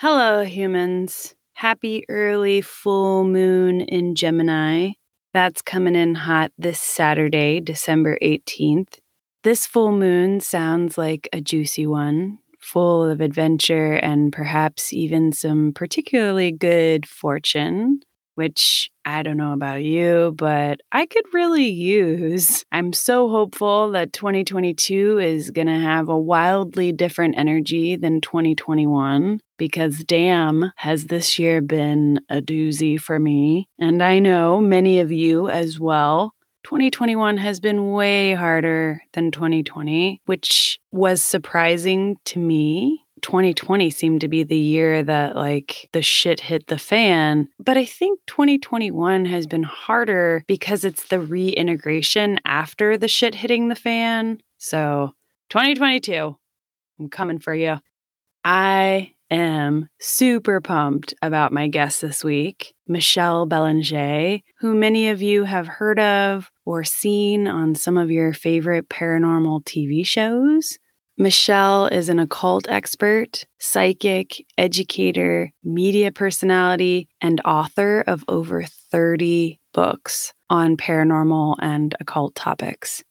Hello, humans. Happy early full moon in Gemini. That's coming in hot this Saturday, December 18th. This full moon sounds like a juicy one, full of adventure and perhaps even some particularly good fortune which I don't know about you, but I could really use. I'm so hopeful that 2022 is going to have a wildly different energy than 2021 because damn, has this year been a doozy for me. And I know many of you as well. 2021 has been way harder than 2020, which was surprising to me 2020 seemed to be the year that like the shit hit the fan. But I think 2021 has been harder because it's the reintegration after the shit hitting the fan. So 2022, I'm coming for you. I am super pumped about my guest this week, Michelle Belanger, who many of you have heard of or seen on some of your favorite paranormal TV shows. Michelle is an occult expert, psychic, educator, media personality, and author of over 30 books on paranormal and occult topics.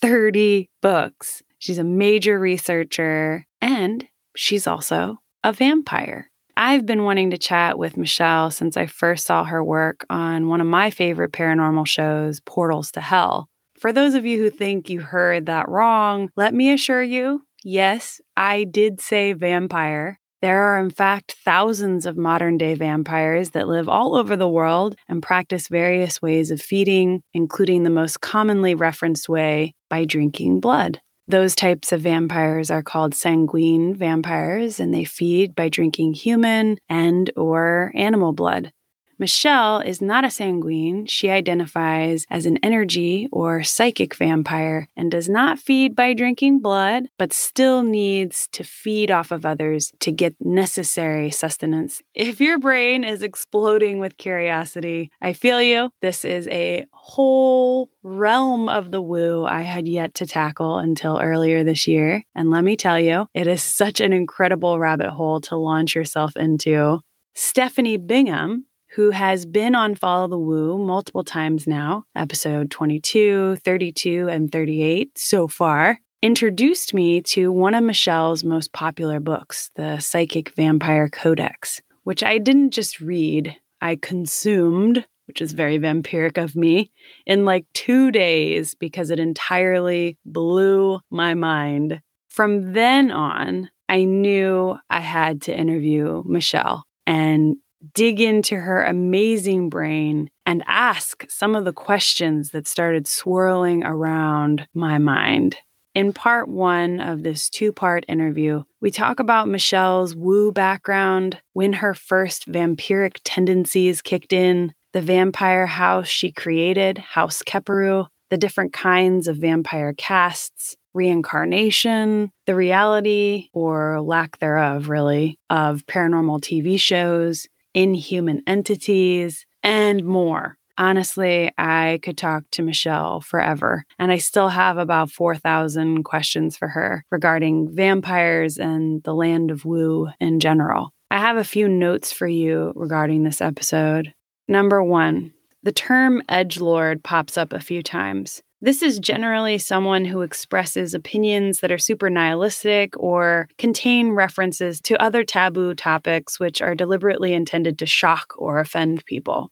30 books. She's a major researcher and she's also a vampire. I've been wanting to chat with Michelle since I first saw her work on one of my favorite paranormal shows, Portals to Hell. For those of you who think you heard that wrong, let me assure you Yes, I did say vampire. There are, in fact, thousands of modern day vampires that live all over the world and practice various ways of feeding, including the most commonly referenced way by drinking blood. Those types of vampires are called sanguine vampires and they feed by drinking human and or animal blood. Michelle is not a sanguine. She identifies as an energy or psychic vampire and does not feed by drinking blood, but still needs to feed off of others to get necessary sustenance. If your brain is exploding with curiosity, I feel you. This is a whole realm of the woo I had yet to tackle until earlier this year. And let me tell you, it is such an incredible rabbit hole to launch yourself into. Stephanie Bingham who has been on Follow the Woo multiple times now, episode 22, 32, and 38 so far, introduced me to one of Michelle's most popular books, The Psychic Vampire Codex, which I didn't just read, I consumed, which is very vampiric of me, in like two days because it entirely blew my mind. From then on, I knew I had to interview Michelle and dig into her amazing brain and ask some of the questions that started swirling around my mind. In part one of this two part interview, we talk about Michelle's woo background, when her first vampiric tendencies kicked in, the vampire house she created, House Kheperu, the different kinds of vampire castes, reincarnation, the reality or lack thereof, really, of paranormal TV shows, inhuman entities, and more. Honestly, I could talk to Michelle forever, and I still have about 4,000 questions for her regarding vampires and the land of woo in general. I have a few notes for you regarding this episode. Number one, the term edge lord pops up a few times. This is generally someone who expresses opinions that are super nihilistic or contain references to other taboo topics which are deliberately intended to shock or offend people.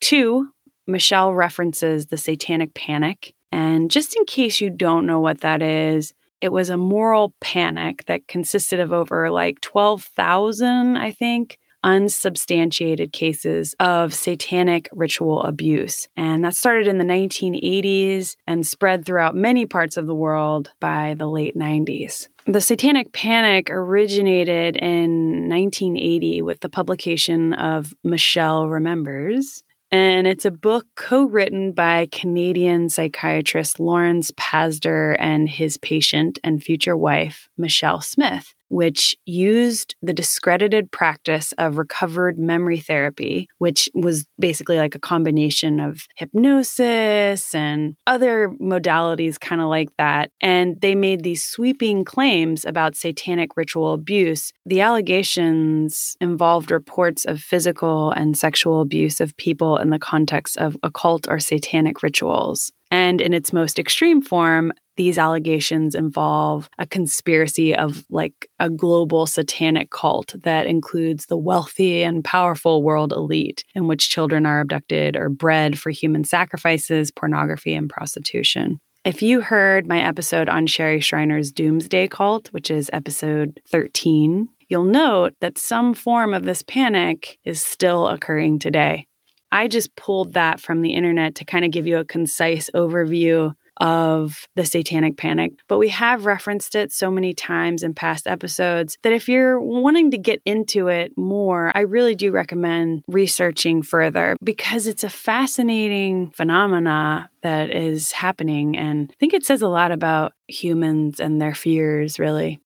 Two, Michelle references the satanic panic. And just in case you don't know what that is, it was a moral panic that consisted of over like 12,000, I think, unsubstantiated cases of satanic ritual abuse. And that started in the 1980s and spread throughout many parts of the world by the late 90s. The Satanic Panic originated in 1980 with the publication of Michelle Remembers, and it's a book co written by Canadian psychiatrist Lawrence Pazder and his patient and future wife, Michelle Smith which used the discredited practice of recovered memory therapy, which was basically like a combination of hypnosis and other modalities, kind of like that. And they made these sweeping claims about satanic ritual abuse. The allegations involved reports of physical and sexual abuse of people in the context of occult or satanic rituals. And in its most extreme form, these allegations involve a conspiracy of like a global satanic cult that includes the wealthy and powerful world elite, in which children are abducted or bred for human sacrifices, pornography, and prostitution. If you heard my episode on Sherry Shriner's Doomsday Cult, which is episode 13, you'll note that some form of this panic is still occurring today. I just pulled that from the internet to kind of give you a concise overview of the satanic panic, but we have referenced it so many times in past episodes that if you're wanting to get into it more, I really do recommend researching further because it's a fascinating phenomena that is happening. And I think it says a lot about humans and their fears, really.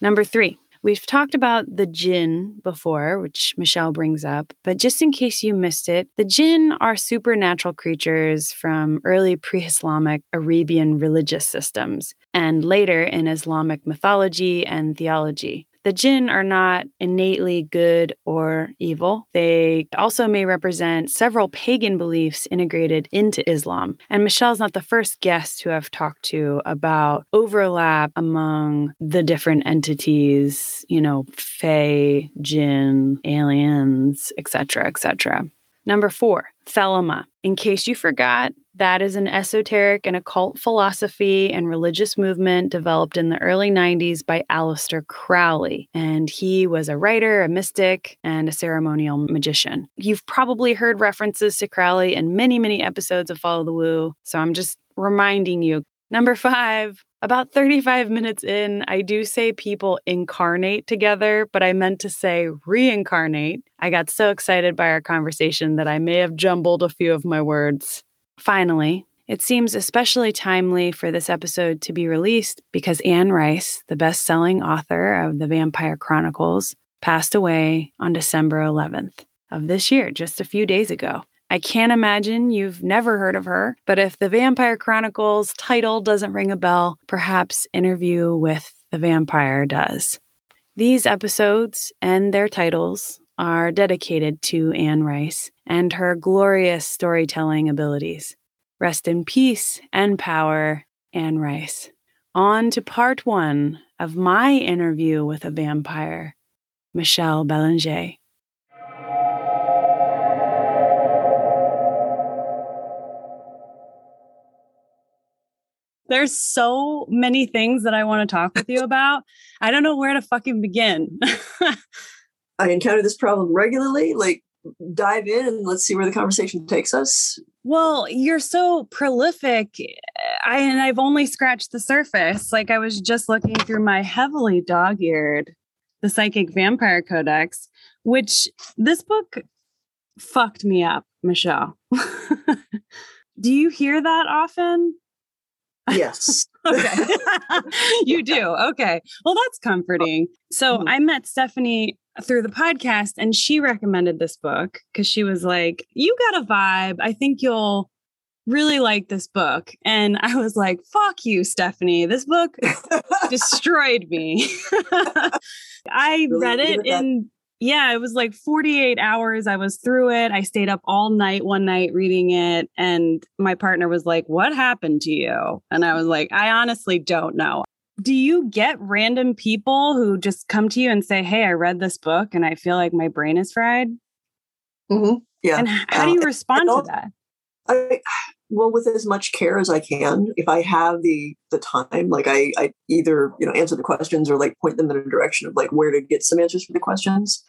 Number three, We've talked about the jinn before, which Michelle brings up, but just in case you missed it, the jinn are supernatural creatures from early pre Islamic Arabian religious systems and later in Islamic mythology and theology. The jinn are not innately good or evil. They also may represent several pagan beliefs integrated into Islam. And Michelle's not the first guest who I've talked to about overlap among the different entities, you know, fae, jinn, aliens, etc., etc. Number four, Thelema. In case you forgot, that is an esoteric and occult philosophy and religious movement developed in the early 90s by Aleister Crowley. And he was a writer, a mystic, and a ceremonial magician. You've probably heard references to Crowley in many, many episodes of Follow the Woo. So I'm just reminding you. Number five, about 35 minutes in, I do say people incarnate together, but I meant to say reincarnate. I got so excited by our conversation that I may have jumbled a few of my words. Finally, it seems especially timely for this episode to be released because Anne Rice, the best selling author of The Vampire Chronicles, passed away on December 11th of this year, just a few days ago. I can't imagine you've never heard of her, but if the Vampire Chronicles title doesn't ring a bell, perhaps Interview with the Vampire does. These episodes and their titles are dedicated to Anne Rice and her glorious storytelling abilities. Rest in peace and power, Anne Rice. On to part one of my interview with a vampire, Michelle Belanger. There's so many things that I want to talk with you about. I don't know where to fucking begin. I encounter this problem regularly. Like, dive in and let's see where the conversation takes us. Well, you're so prolific. Eh, I and I've only scratched the surface. Like I was just looking through my heavily dog-eared The Psychic Vampire Codex, which this book fucked me up, Michelle. Do you hear that often? Yes. okay. you do. Okay. Well, that's comforting. So mm-hmm. I met Stephanie through the podcast and she recommended this book because she was like, You got a vibe. I think you'll really like this book. And I was like, Fuck you, Stephanie. This book destroyed me. I really read it in yeah, it was like 48 hours. I was through it. I stayed up all night one night reading it. And my partner was like, What happened to you? And I was like, I honestly don't know. Do you get random people who just come to you and say, Hey, I read this book and I feel like my brain is fried? Mm-hmm. Yeah. And how do you respond to that? I, well with as much care as I can. If I have the the time, like I, I either you know answer the questions or like point them in a direction of like where to get some answers for the questions.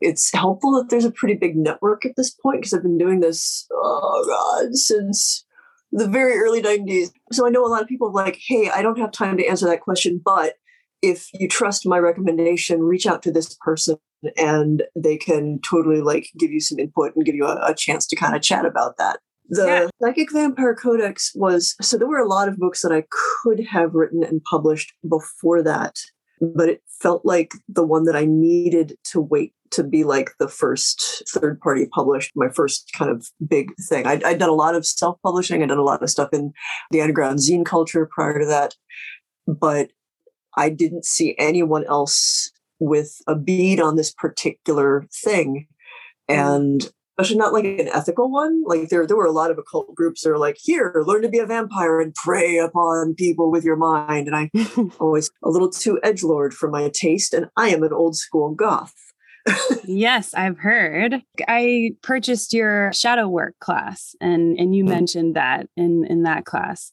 It's helpful that there's a pretty big network at this point because I've been doing this oh god since the very early 90s. So I know a lot of people like, hey, I don't have time to answer that question, but if you trust my recommendation, reach out to this person and they can totally like give you some input and give you a, a chance to kind of chat about that. The yeah. Psychic Vampire Codex was so there were a lot of books that I could have written and published before that, but it felt like the one that I needed to wait to be like the first third party published, my first kind of big thing. I'd, I'd done a lot of self publishing, I'd done a lot of stuff in the underground zine culture prior to that, but I didn't see anyone else with a bead on this particular thing. Mm. And especially not like an ethical one. Like there, there were a lot of occult groups that are like, here, learn to be a vampire and prey upon people with your mind. And I always a little too edge lord for my taste. And I am an old school goth. yes, I've heard. I purchased your shadow work class and and you mm. mentioned that in in that class.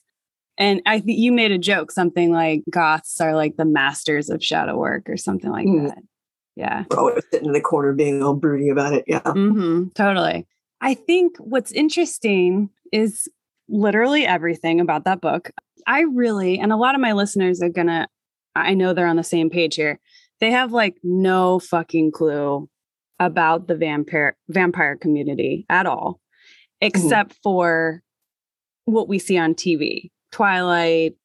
And I think you made a joke, something like goths are like the masters of shadow work or something like mm. that. Yeah. We're always sitting in the corner being all broody about it. Yeah. Mm-hmm, totally. I think what's interesting is literally everything about that book. I really, and a lot of my listeners are going to, I know they're on the same page here. They have like no fucking clue about the vampire vampire community at all, mm-hmm. except mm-hmm. for what we see on TV. Twilight,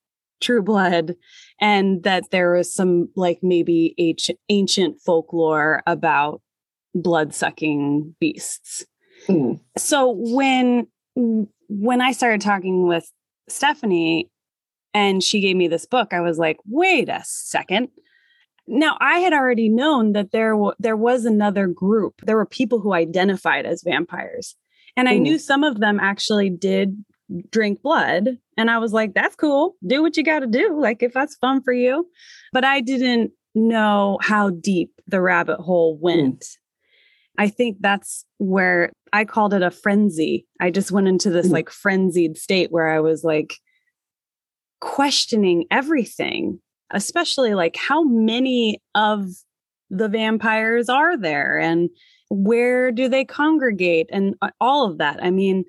True Blood, and that there was some like maybe ancient, ancient folklore about blood sucking beasts. Mm. So when when I started talking with Stephanie and she gave me this book, I was like, wait a second. Now I had already known that there w- there was another group. There were people who identified as vampires. And I mm. knew some of them actually did drink blood. And I was like, that's cool. Do what you got to do. Like, if that's fun for you. But I didn't know how deep the rabbit hole hmm. went. Mm. I think that's where I called it a frenzy. I just went into this mm. like frenzied state where I was like questioning everything, especially like how many of the vampires are there and where do they congregate and uh, all of that. I mean,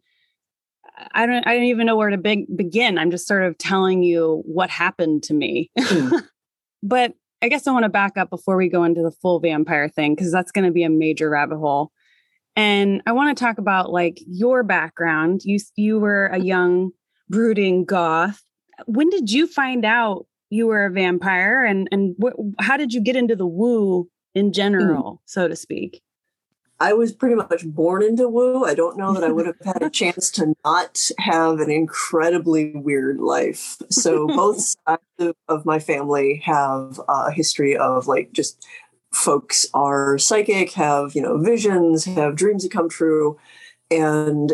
I don't I don't even know where to be- begin. I'm just sort of telling you what happened to me. Mm. but I guess I want to back up before we go into the full vampire thing because that's going to be a major rabbit hole. And I want to talk about like your background. You you were a young brooding goth. When did you find out you were a vampire and and wh- how did you get into the woo in mm. general, mm. so to speak? I was pretty much born into woo. I don't know that I would have had a chance to not have an incredibly weird life. So both sides of my family have a history of like just folks are psychic, have, you know, visions, have dreams that come true. And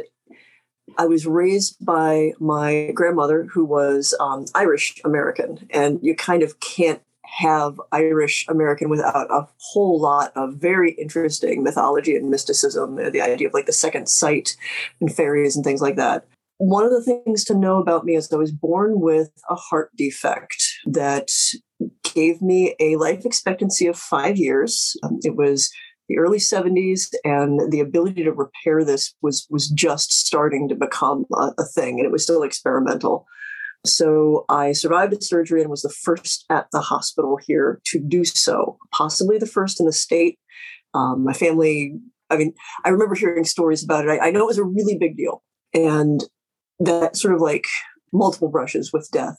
I was raised by my grandmother, who was um, Irish American, and you kind of can't have Irish American without a whole lot of very interesting mythology and mysticism, the idea of like the second sight and fairies and things like that. One of the things to know about me is I was born with a heart defect that gave me a life expectancy of five years. Um, it was the early 70s and the ability to repair this was was just starting to become a, a thing and it was still experimental so I survived the surgery and was the first at the hospital here to do so, possibly the first in the state. Um, my family, I mean, I remember hearing stories about it. I, I know it was a really big deal. And that sort of like multiple brushes with death,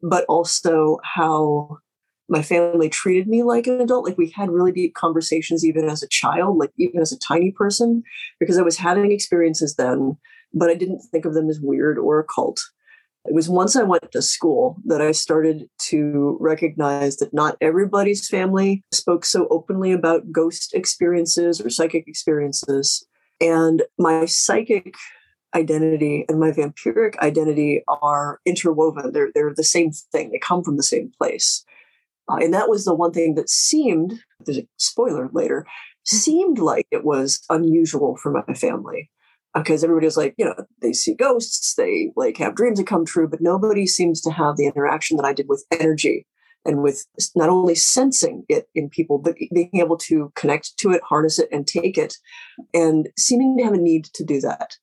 but also how my family treated me like an adult. Like we had really deep conversations, even as a child, like even as a tiny person, because I was having experiences then, but I didn't think of them as weird or occult. It was once I went to school that I started to recognize that not everybody's family spoke so openly about ghost experiences or psychic experiences. And my psychic identity and my vampiric identity are interwoven. They're, they're the same thing, they come from the same place. Uh, and that was the one thing that seemed, there's a spoiler later, seemed like it was unusual for my family. Because everybody's like, you know, they see ghosts, they like have dreams that come true, but nobody seems to have the interaction that I did with energy and with not only sensing it in people, but being able to connect to it, harness it, and take it, and seeming to have a need to do that.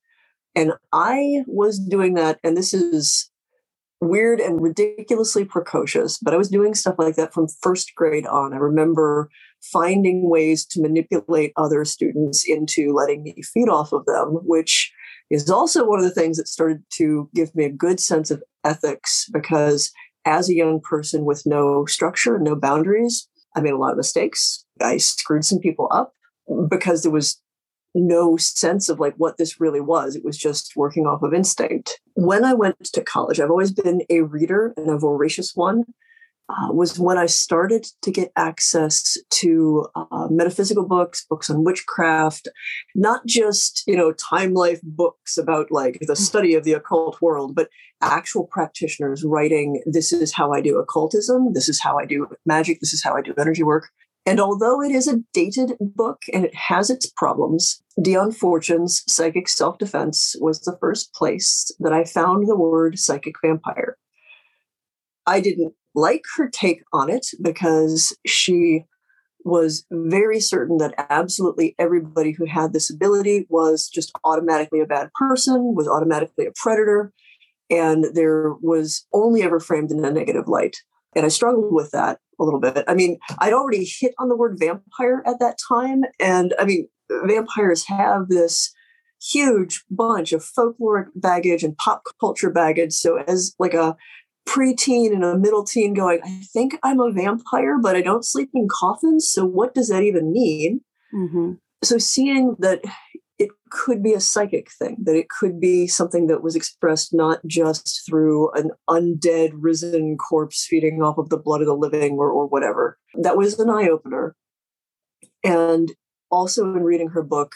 And I was doing that, and this is weird and ridiculously precocious, but I was doing stuff like that from first grade on. I remember finding ways to manipulate other students into letting me feed off of them, which is also one of the things that started to give me a good sense of ethics because as a young person with no structure, no boundaries, I made a lot of mistakes. I screwed some people up because there was no sense of like what this really was. It was just working off of instinct. When I went to college, I've always been a reader and a voracious one. Uh, was when I started to get access to uh, metaphysical books, books on witchcraft, not just you know time life books about like the study of the occult world, but actual practitioners writing. This is how I do occultism. This is how I do magic. This is how I do energy work. And although it is a dated book and it has its problems, Dion Fortune's Psychic Self Defense was the first place that I found the word psychic vampire. I didn't like her take on it because she was very certain that absolutely everybody who had this ability was just automatically a bad person, was automatically a predator, and there was only ever framed in a negative light. And I struggled with that a little bit. I mean, I'd already hit on the word vampire at that time. And I mean, vampires have this huge bunch of folkloric baggage and pop culture baggage. So, as like a preteen and a middle teen going, I think I'm a vampire, but I don't sleep in coffins. So, what does that even mean? Mm-hmm. So, seeing that it could be a psychic thing, that it could be something that was expressed not just through an undead, risen corpse feeding off of the blood of the living or, or whatever. That was an eye opener. And also in reading her book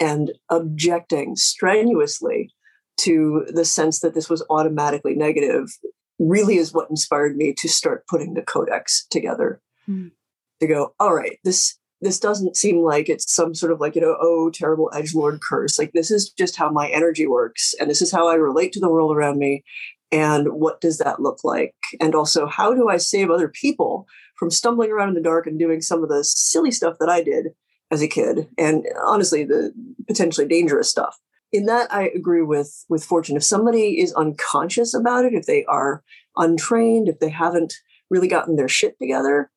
and objecting strenuously to the sense that this was automatically negative really is what inspired me to start putting the codex together. Mm. To go, all right, this this doesn't seem like it's some sort of like, you know, oh, terrible edge lord curse. Like, this is just how my energy works. And this is how I relate to the world around me. And what does that look like? And also, how do I save other people from stumbling around in the dark and doing some of the silly stuff that I did as a kid? And honestly, the potentially dangerous stuff. In that, I agree with, with Fortune. If somebody is unconscious about it, if they are untrained, if they haven't really gotten their shit together,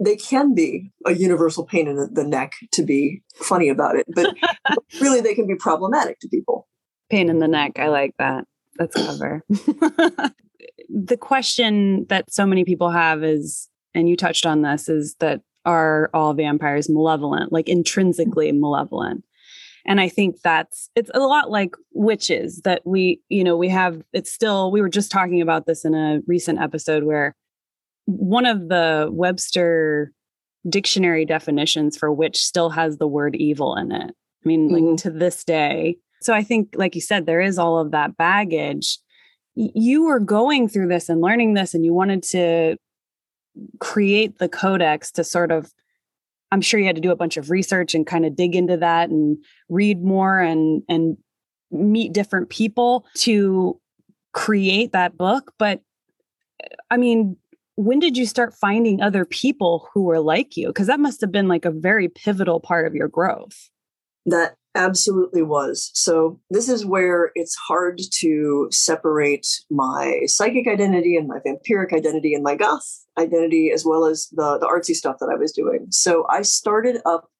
they can be a universal pain in the neck to be funny about it, but really they can be problematic to people. Pain in the neck. I like that. That's clever. the question that so many people have is, and you touched on this, is that are all vampires malevolent, like intrinsically malevolent? And I think that's it's a lot like witches that we, you know, we have it's still we were just talking about this in a recent episode where one of the Webster dictionary definitions for witch still has the word evil in it. I mean, like mm-hmm. to this day. So I think, like you said, there is all of that baggage. You were going through this and learning this, and you wanted to create the codex to sort of, I'm sure you had to do a bunch of research and kind of dig into that and read more and and meet different people to create that book. But I mean, when did you start finding other people who were like you? Because that must have been like a very pivotal part of your growth. That absolutely was. So, this is where it's hard to separate my psychic identity and my vampiric identity and my goth identity, as well as the, the artsy stuff that I was doing. So, I started up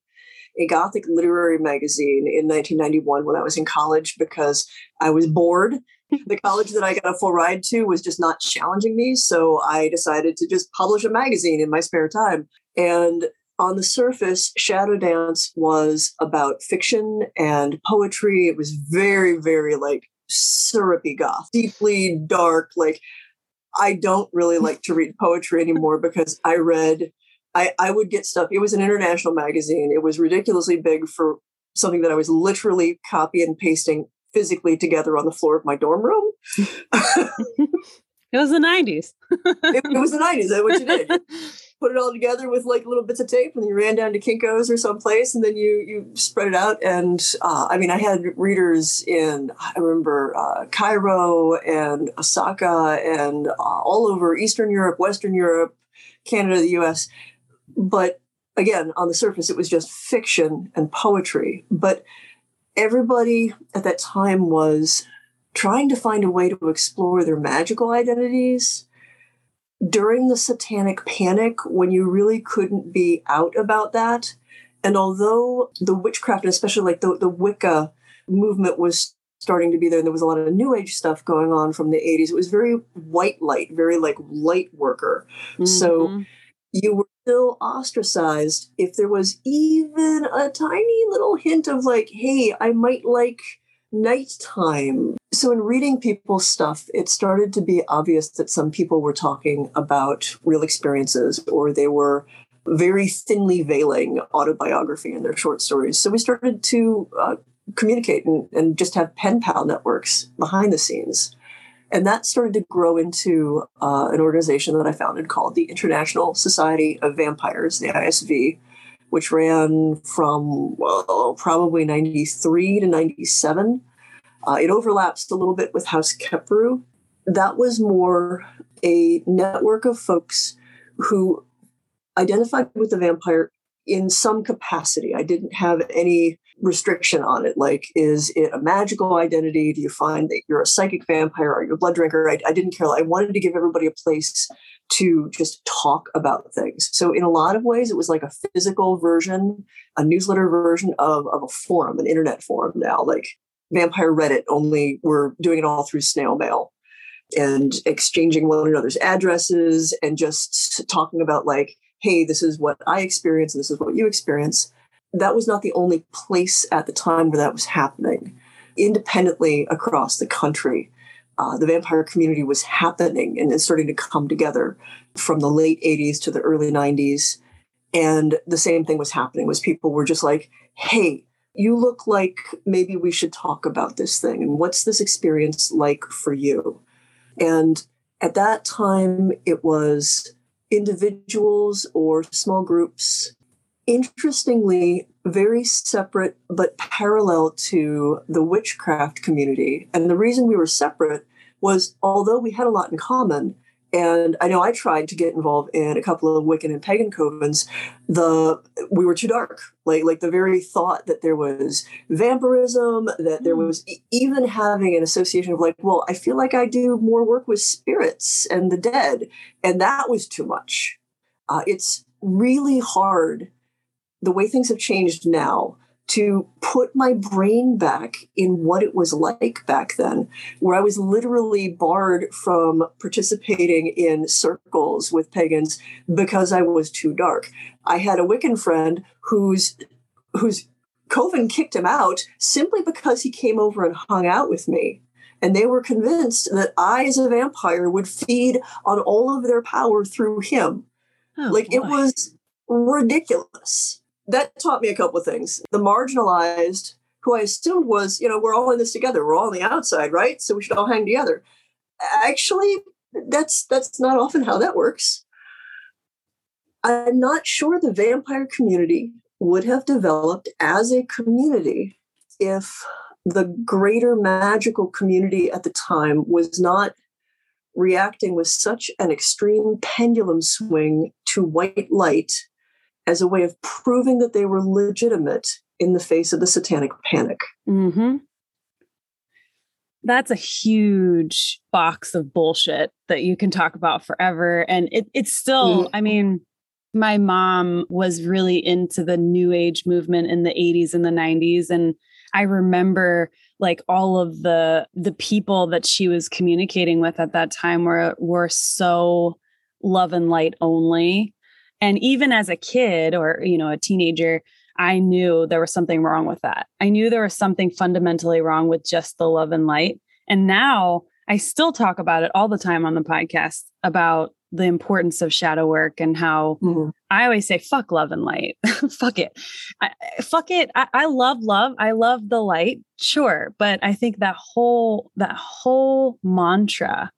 a Gothic literary magazine in 1991 when I was in college because I was bored the college that I got a full ride to was just not challenging me. So I decided to just publish a magazine in my spare time. And on the surface, Shadow Dance was about fiction and poetry. It was very, very like syrupy goth, deeply dark. Like, I don't really like to read poetry anymore because I read, I, I would get stuff. It was an international magazine. It was ridiculously big for something that I was literally copy and pasting physically together on the floor of my dorm room. it was the 90s. it, it, was the 90s. That's what you did. put it all together with like little bits of tape, and you ran down to Kinko's or someplace, and then you you spread it out. And uh, I mean, I had readers in I remember uh, Cairo and Osaka and uh, all over Eastern Europe, Western Europe, Canada, the U.S. But again, on the surface, it was just fiction and poetry. But everybody at that time was trying to find a way to explore their magical identities during the satanic panic when you really couldn't be out about that. And although the witchcraft, and especially like the, the Wicca movement was starting to be there, and there was a lot of new age stuff going on from the 80s, it was very white light, very like light worker. Mm-hmm. So you were still ostracized if there was even a tiny little hint of like, hey, I might like nighttime. So, in reading people's stuff, it started to be obvious that some people were talking about real experiences or they were very thinly veiling autobiography in their short stories. So, we started to uh, communicate and, and just have pen pal networks behind the scenes. And that started to grow into uh, an organization that I founded called the International Society of Vampires, the ISV, which ran from well, probably 93 to 97. Uh, it overlaps a little bit with House Kheperu. That was more a network of folks who identified with the vampire in some capacity. I didn't have any restriction on it. Like, is it a magical identity? Do you find that you're a psychic vampire? Are you a blood drinker? I, I didn't care. I wanted to give everybody a place to just talk about things. So, in a lot of ways, it was like a physical version, a newsletter version of, of a forum, an internet forum now, like Vampire Reddit, only we're doing it all through snail mail and exchanging one another's addresses and just talking about, like, hey, this is what I experience and this is what you experience. That was not the only place at the time where that was happening. Independently across the country, uh, the vampire community was happening and starting to come together from the late 80s to the early 90s and the same thing was happening was people were just like hey you look like maybe we should talk about this thing. And what's this experience like for you? And at that time it was individuals or small groups interestingly very separate but parallel to the witchcraft community and the reason we were separate was although we had a lot in common, and I know I tried to get involved in a couple of Wiccan and pagan covens. The we were too dark. Like like the very thought that there was vampirism, that there hmm. was even having an association of like, well, I feel like I do more work with spirits and the dead, and that was too much. Uh, it's really hard the way things have changed now to put my brain back in what it was like back then, where I was literally barred from participating in circles with pagans because I was too dark. I had a Wiccan friend whose whose coven kicked him out simply because he came over and hung out with me. And they were convinced that I, as a vampire, would feed on all of their power through him. Oh, like boy. it was ridiculous that taught me a couple of things. The marginalized, who I assumed was, you know, we're all in this together. We're all on the outside, right? So we should all hang together. Actually, that's that's not often how that works. I'm not sure the vampire community would have developed as a community if the greater magical community at the time was not reacting with such an extreme pendulum swing to white light as a way of proving that they were legitimate in the face of the satanic panic. Mm-hmm. That's a huge box of bullshit that you can talk about forever. And it, it's still, mm-hmm. I mean, my mom was really into the new age movement in the 80s and the 90s. And I remember like all of the the people that she was communicating with at that time were were so love and light only and even as a kid or, you know, a teenager, I knew there was something wrong with that. I knew there was something fundamentally wrong with just the love and light. And now I still talk about it all the time on the podcast about the importance of shadow work and how mm-hmm. I always say, fuck love and light. fuck it. I, fuck it. I, I love love. I love the light. Sure. But I think that whole, that whole mantra,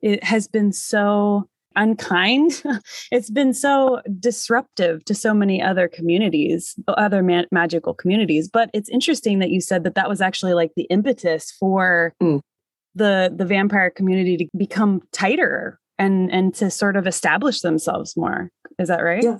it has been so unkind. it's been so disruptive to so many other communities, other ma- magical communities. But it's interesting that you said that that was actually like the impetus for mm. the the vampire community to become tighter and and to sort of establish themselves more. Is that right? Yeah.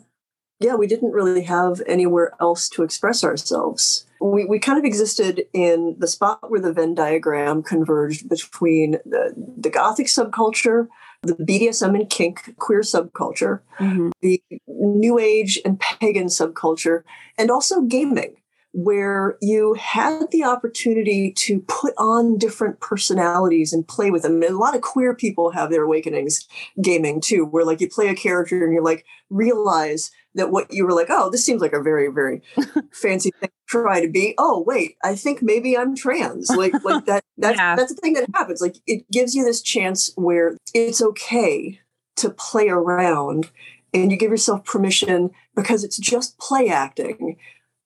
Yeah, we didn't really have anywhere else to express ourselves. We, we kind of existed in the spot where the Venn diagram converged between the, the Gothic subculture, the BDSM and kink queer subculture, mm-hmm. the New Age and pagan subculture, and also gaming where you had the opportunity to put on different personalities and play with them. And a lot of queer people have their awakenings gaming too, where like you play a character and you're like, realize that what you were like, oh, this seems like a very, very fancy thing to try to be. Oh, wait, I think maybe I'm trans. Like, like that, that's, yeah. that's the thing that happens. Like it gives you this chance where it's okay to play around and you give yourself permission because it's just play acting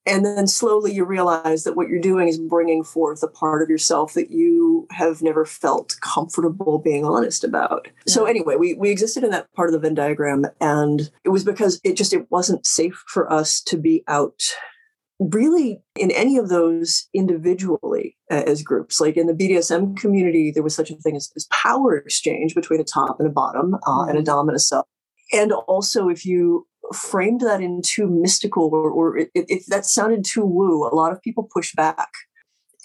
and then slowly you realize that what you're doing is bringing forth a part of yourself that you have never felt comfortable being honest about yeah. so anyway we, we existed in that part of the venn diagram and it was because it just it wasn't safe for us to be out really in any of those individually uh, as groups like in the bdsm community there was such a thing as, as power exchange between a top and a bottom uh, mm-hmm. and a dom and a sub and also if you framed that in too mystical or, or if that sounded too woo, a lot of people push back.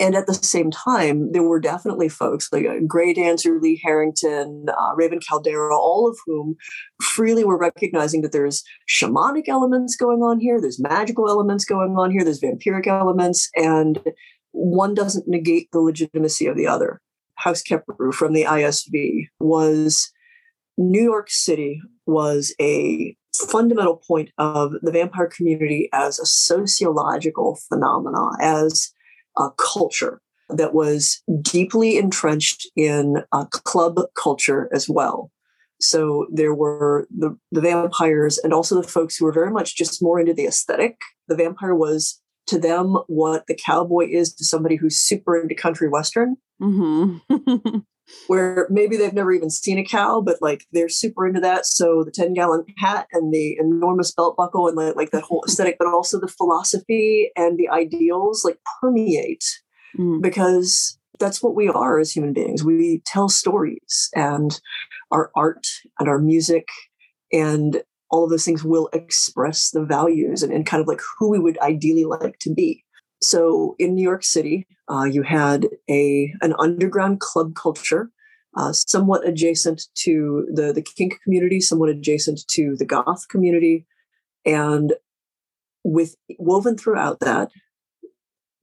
And at the same time, there were definitely folks like uh, Graydancer, Lee Harrington, uh, Raven Kaldera, all of whom freely were recognizing that there's shamanic elements going on here, there's magical elements going on here, there's vampiric elements, and one doesn't negate the legitimacy of the other. House Kheperu from the ISV was New York City was a fundamental point of the vampire community as a sociological phenomena, as a culture that was deeply entrenched in a club culture as well. So there were the, the vampires and also the folks who were very much just more into the aesthetic. The vampire was to them what the cowboy is to somebody who's super into country western. Mm-hmm. where maybe they've never even seen a cow, but like they're super into that. So the 10 gallon hat and the enormous belt buckle and like, like that whole aesthetic, but also the philosophy and the ideals like permeate mm. because that's what we are as human beings. We tell stories and our art and our music and all of those things will express the values and, and kind of like who we would ideally like to be. So in New York City, uh, you had a an underground club culture, uh, somewhat adjacent to the the kink community, somewhat adjacent to the goth community, and with woven throughout that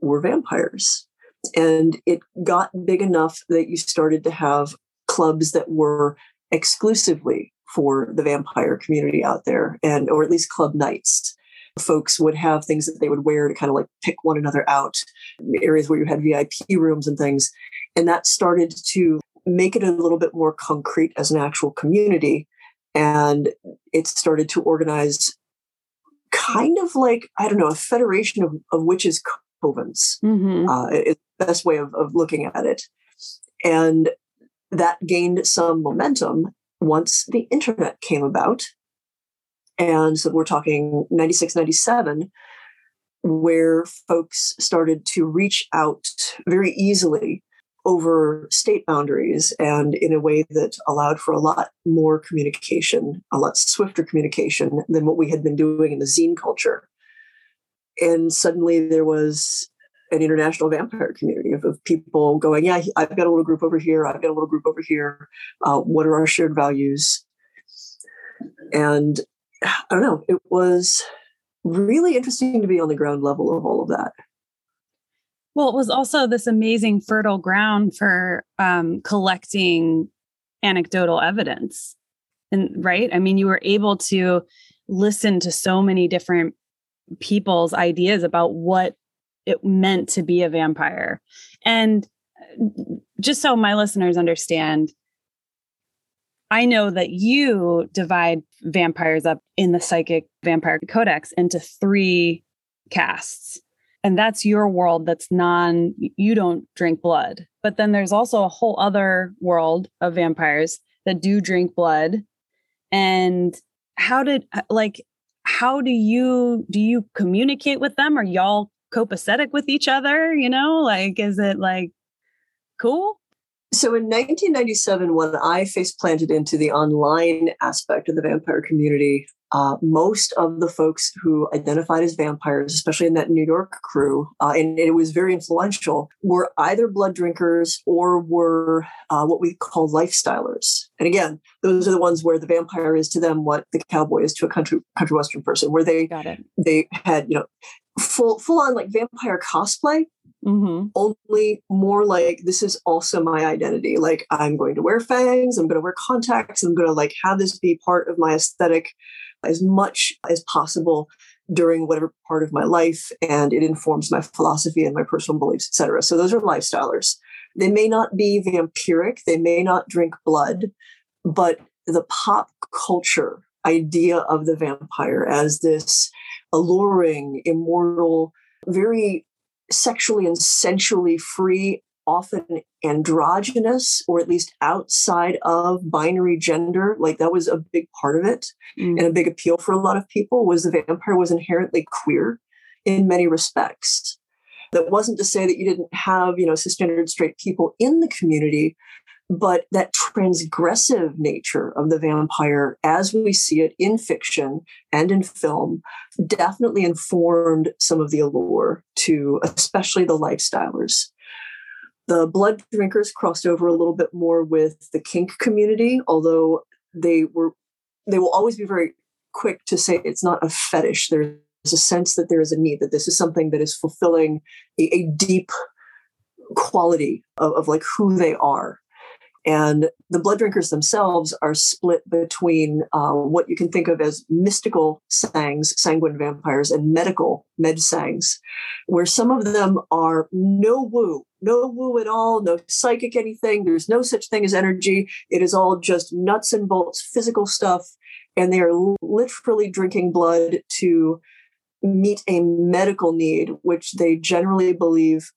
were vampires. And it got big enough that you started to have clubs that were exclusively for the vampire community out there, and or at least club nights folks would have things that they would wear to kind of like pick one another out, areas where you had VIP rooms and things. And that started to make it a little bit more concrete as an actual community. And it started to organize kind of like, I don't know, a federation of, of witches' covens mm-hmm. uh, is the best way of, of looking at it. And that gained some momentum once the internet came about and so we're talking 96, 97, where folks started to reach out very easily over state boundaries and in a way that allowed for a lot more communication, a lot swifter communication than what we had been doing in the zine culture. And suddenly there was an international vampire community of, of, people going, Yeah, I've got a little group over here, I've got a little group over here. Uh, what are our shared values? And I don't know, it was really interesting to be on the ground level of all of that. Well, it was also this amazing fertile ground for um, collecting anecdotal evidence. And right, I mean, you were able to listen to so many different people's ideas about what it meant to be a vampire. And uh, just so my listeners understand, I know that you divide vampires up in the psychic vampire codex into three castes. And that's your world that's non, you don't drink blood. But then there's also a whole other world of vampires that do drink blood And how did uh, like how do you do you communicate with them? Are y'all copacetic with each other? You know, like is it like cool? So in 1997, when I face planted into the online aspect of the vampire community, uh, most of the folks who identified as vampires, especially in that New York crew, uh, and it was very influential, were either blood drinkers or were uh, what we call lifestylers. And again, those are the ones where the vampire is to them what the cowboy is to a country country western person, where they they had you know full full on like vampire cosplay. Mm-hmm. Only more like this is also my identity. Like I'm going to wear fangs, I'm going to wear contacts, I'm going to like have this be part of my aesthetic as much as possible during whatever part of my life and it informs my philosophy and my personal beliefs etc so those are lifestylers they may not be vampiric they may not drink blood but the pop culture idea of the vampire as this alluring immortal very sexually and sensually free often androgynous or at least outside of binary gender like that was a big part of it mm. and a big appeal for a lot of people was the vampire was inherently queer in many respects that wasn't to say that you didn't have you know cisgendered straight people in the community but that transgressive nature of the vampire as we see it in fiction and in film definitely informed some of the allure to especially the lifestylers the blood drinkers crossed over a little bit more with the kink community, although they were they will always be very quick to say it's not a fetish. There's a sense that there is a need, that this is something that is fulfilling a, a deep quality of, of like who they are. And the blood drinkers themselves are split between uh, what you can think of as mystical sangs, sanguine vampires, and medical med sangs, where some of them are no woo, no woo at all, no psychic anything. There's no such thing as energy. It is all just nuts and bolts, physical stuff. And they are literally drinking blood to meet a medical need, which they generally believe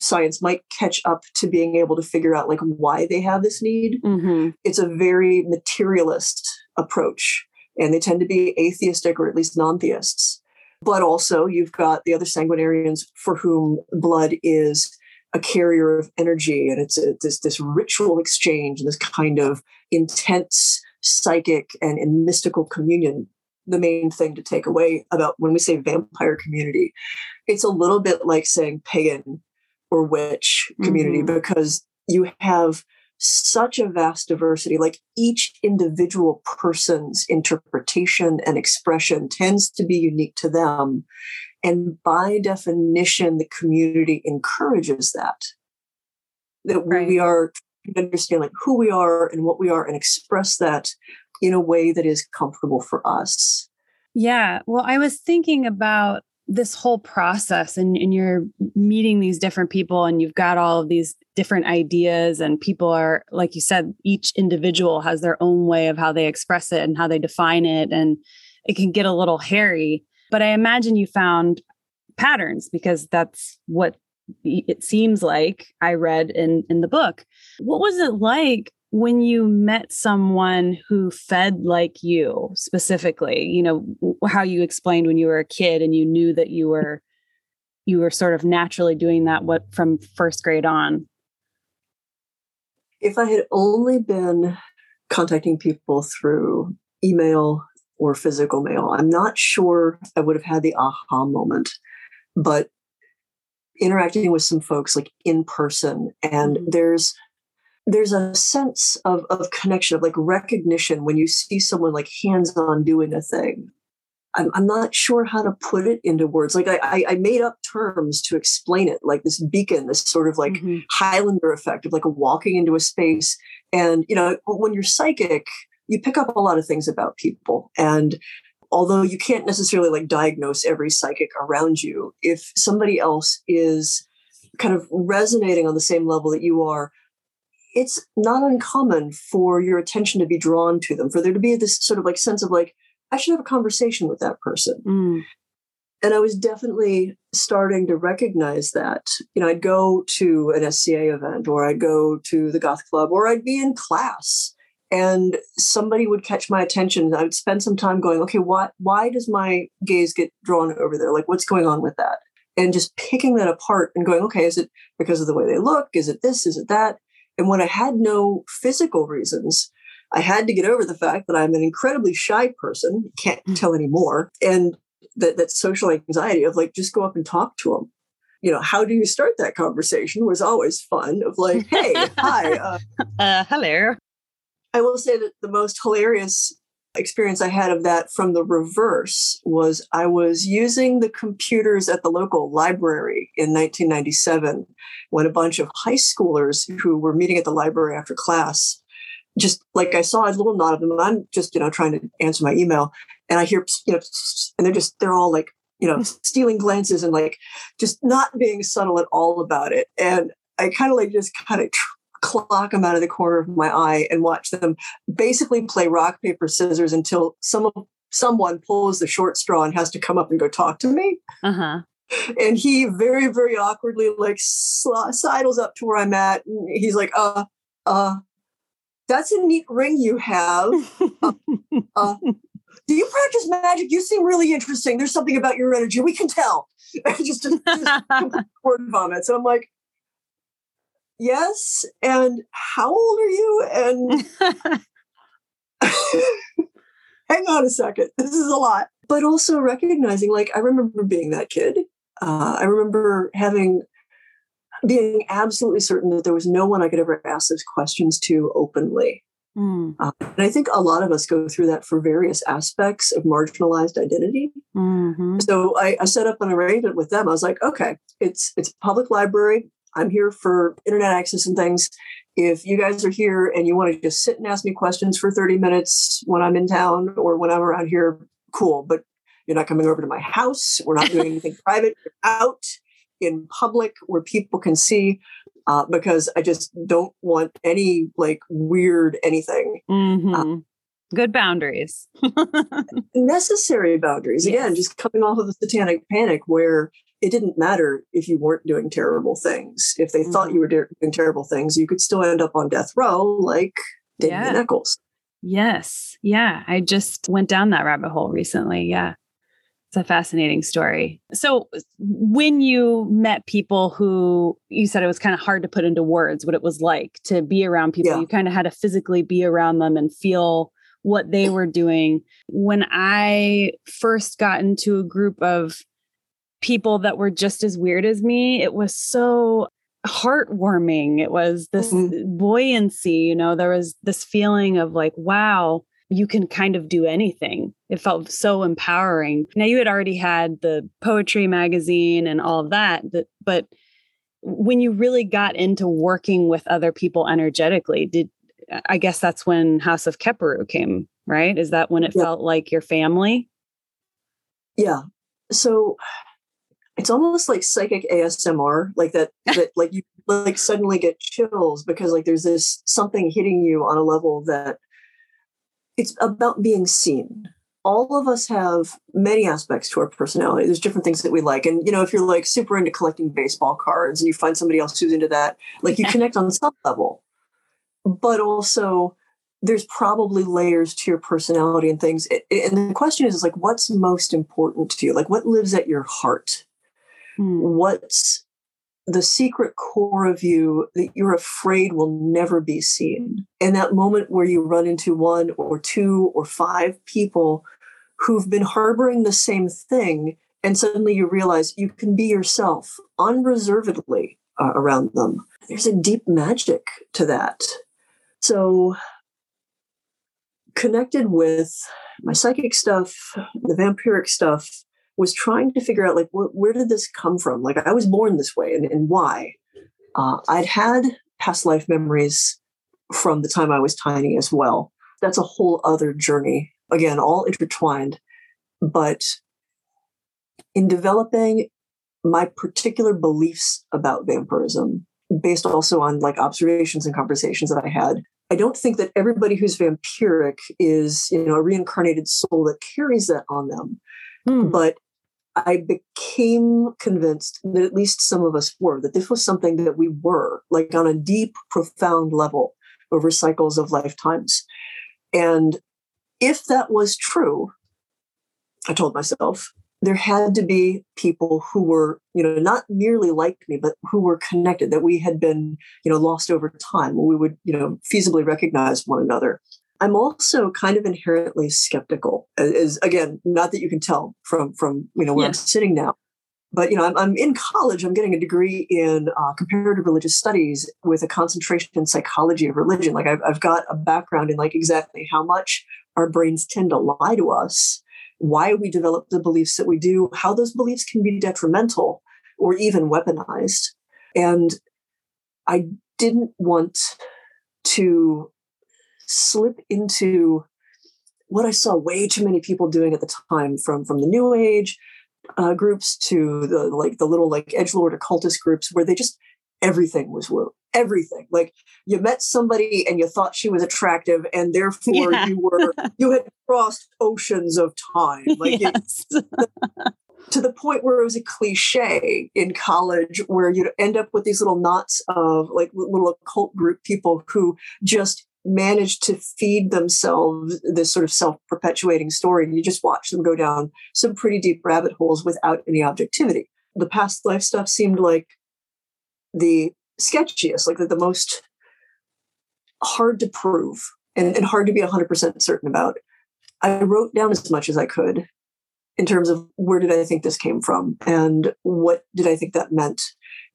science might catch up to being able to figure out like why they have this need. Mm-hmm. It's a very materialist approach, and they tend to be atheistic or at least non-theists. But also, you've got the other sanguinarians for whom blood is a carrier of energy, and it's a, this this ritual exchange and this kind of intense psychic and, and mystical communion the main thing to take away about when we say vampire community. It's a little bit like saying pagan or which community mm-hmm. because you have such a vast diversity. Like each individual person's interpretation and expression tends to be unique to them. And by definition, the community encourages that. That right. we are understand like who we are and what we are and express that in a way that is comfortable for us. Yeah. Well, I was thinking about this whole process and, and you're meeting these different people and you've got all of these different ideas and people are like you said each individual has their own way of how they express it and how they define it and it can get a little hairy. But i imagine you found patterns because that's what it seems like i read in in the book. What was it like when you met someone who fed like you specifically you know how you explained when you were a kid and you knew that you were you were sort of naturally doing that what from first grade on if i had only been contacting people through email or physical mail i'm not sure i would have had the aha moment but interacting with some folks like in person and mm-hmm. there's there's a sense of, of connection of like recognition when you see someone like hands-on doing a thing. I'm, I'm not sure how to put it into words. Like I, I made up terms to explain it like this beacon this sort of like mm-hmm. highlander effect of like walking into a space and you know when you're psychic you pick up a lot of things about people. And although you can't necessarily like diagnose every psychic around you if somebody else is kind of resonating on the same level that you are it's not uncommon for your attention to be drawn to them, for there to be this sort of like sense of like, I should have a conversation with that person. Mm. And I was definitely starting to recognize that. You know, I'd go to an SCA event or I'd go to the Goth Club or I'd be in class and somebody would catch my attention. I would spend some time going, okay, why why does my gaze get drawn over there? Like what's going on with that? And just picking that apart and going, okay, is it because of the way they look? Is it this? Is it that? And when I had no physical reasons, I had to get over the fact that I'm an incredibly shy person, can't mm. tell anymore, and that that social anxiety of like just go up and talk to them. You know, how do you start that conversation was always fun. Of like, hey, hi, uh, uh, hello. I will say that the most hilarious experience I had of that from the reverse was I was using the computers at the local library in 1997 when a bunch of high schoolers who were meeting at the library after class just like I saw a little nod of them. And I'm just, you know, trying to answer my email. And I hear, you know, and they're just, they're all like, you know, stealing glances and like just not being subtle at all about it. And I kind of like just kind of clock them out of the corner of my eye and watch them basically play rock, paper, scissors until some someone pulls the short straw and has to come up and go talk to me. Uh-huh. And he very, very awkwardly like sidles up to where I'm at. And he's like, uh, uh, that's a neat ring you have. uh, uh, do you practice magic? You seem really interesting. There's something about your energy. We can tell. just, just, just word vomits. And I'm like, yes. And how old are you? And hang on a second. This is a lot. But also recognizing, like, I remember being that kid. Uh, I remember having being absolutely certain that there was no one I could ever ask those questions to openly. Mm. Uh, and I think a lot of us go through that for various aspects of marginalized identity. Mm-hmm. So I, I, set up an arrangement with them. I was like, okay, it's it's public library. I'm here for internet access and things. If you guys are here and you want to just sit and ask me questions for 30 minutes when I'm in town or when I'm around here, cool. But you're not coming over to my house. We're not doing anything private. You're out in public where people can see uh, because I just don't want any like weird anything. Mm-hmm. Uh, Good boundaries. necessary boundaries. Yes. Again, just coming off of the satanic panic where it didn't matter if you weren't doing terrible things. If they mm-hmm. thought you were doing terrible things, you could still end up on death row like Damien yeah. Echols. Yes. Yeah. I just went down that rabbit hole recently. Yeah. It's a fascinating story. So, when you met people who you said it was kind of hard to put into words what it was like to be around people, yeah. you kind of had to physically be around them and feel what they were doing. When I first got into a group of people that were just as weird as me, it was so heartwarming. It was this mm-hmm. buoyancy, you know, there was this feeling of like, wow, you can kind of do anything. It felt so empowering. Now you had already had the poetry magazine and all of that, but when you really got into working with other people energetically, did I guess that's when House of Kheperu came, right? Is that when it yeah. felt like your family? Yeah. So it's almost like psychic ASMR, like that, that like you like suddenly get chills because like there's this something hitting you on a level that it's about being seen all of us have many aspects to our personality. There's different things that we like. And, you know, if you're like super into collecting baseball cards and you find somebody else who's into that, like you connect on some level. But also, there's probably layers to your personality and things. And the question is, is like, what's most important to you? Like, what lives at your heart? Hmm. What's the secret core of you that you're afraid will never be seen. And that moment where you run into one or two or five people who've been harboring the same thing, and suddenly you realize you can be yourself unreservedly uh, around them. There's a deep magic to that. So, connected with my psychic stuff, the vampiric stuff, was trying to figure out like wh- where did this come from? Like i was born this way and, and why? Uh, i'd had past life memories from the time i was tiny as well. That's a whole other journey. Again all intertwined. But in developing my particular beliefs about vampirism based also on like observations and conversations that i had i don't think that everybody who's vampiric is you know a reincarnated soul that carries that on them. Hmm. but I became convinced that at least some of us were, that this was something that we were, like on a deep, profound level. over cycles of lifetimes. And if that was true, I told myself, there had to be people who were, you know, not merely like me, but who were connected, that we had been, you know, lost over time, we would, you know, feasibly recognize one another. I'm also kind of inherently skeptical. Is again, not that you can tell from from you know where yes. I'm sitting now, but you know, I'm, I'm, in college. I'm getting a degree in uh, comparative religious studies with a concentration in psychology of religion. Like I've, I've got a background in like exactly how much our brains tend to lie to us why we develop the beliefs that we do, how those beliefs can be detrimental or even weaponized. And I didn't want to slip into what I saw way too many people doing at the time from, from the New Age uh, groups to the like the little like edge lord occultist groups where they just everything was woo everything like you met somebody and you thought she was attractive and therefore yeah. you were you had crossed oceans of time like yes. to the point where it was a cliche in college where you'd end up with these little knots of like little occult group people who just managed to feed themselves this sort of self-perpetuating story and you just watch them go down some pretty deep rabbit holes without any objectivity the past life stuff seemed like the sketchiest, like the, the most hard to prove and, and hard to be 100% certain about. I wrote down as much as I could in terms of where did I think this came from and what did I think that meant.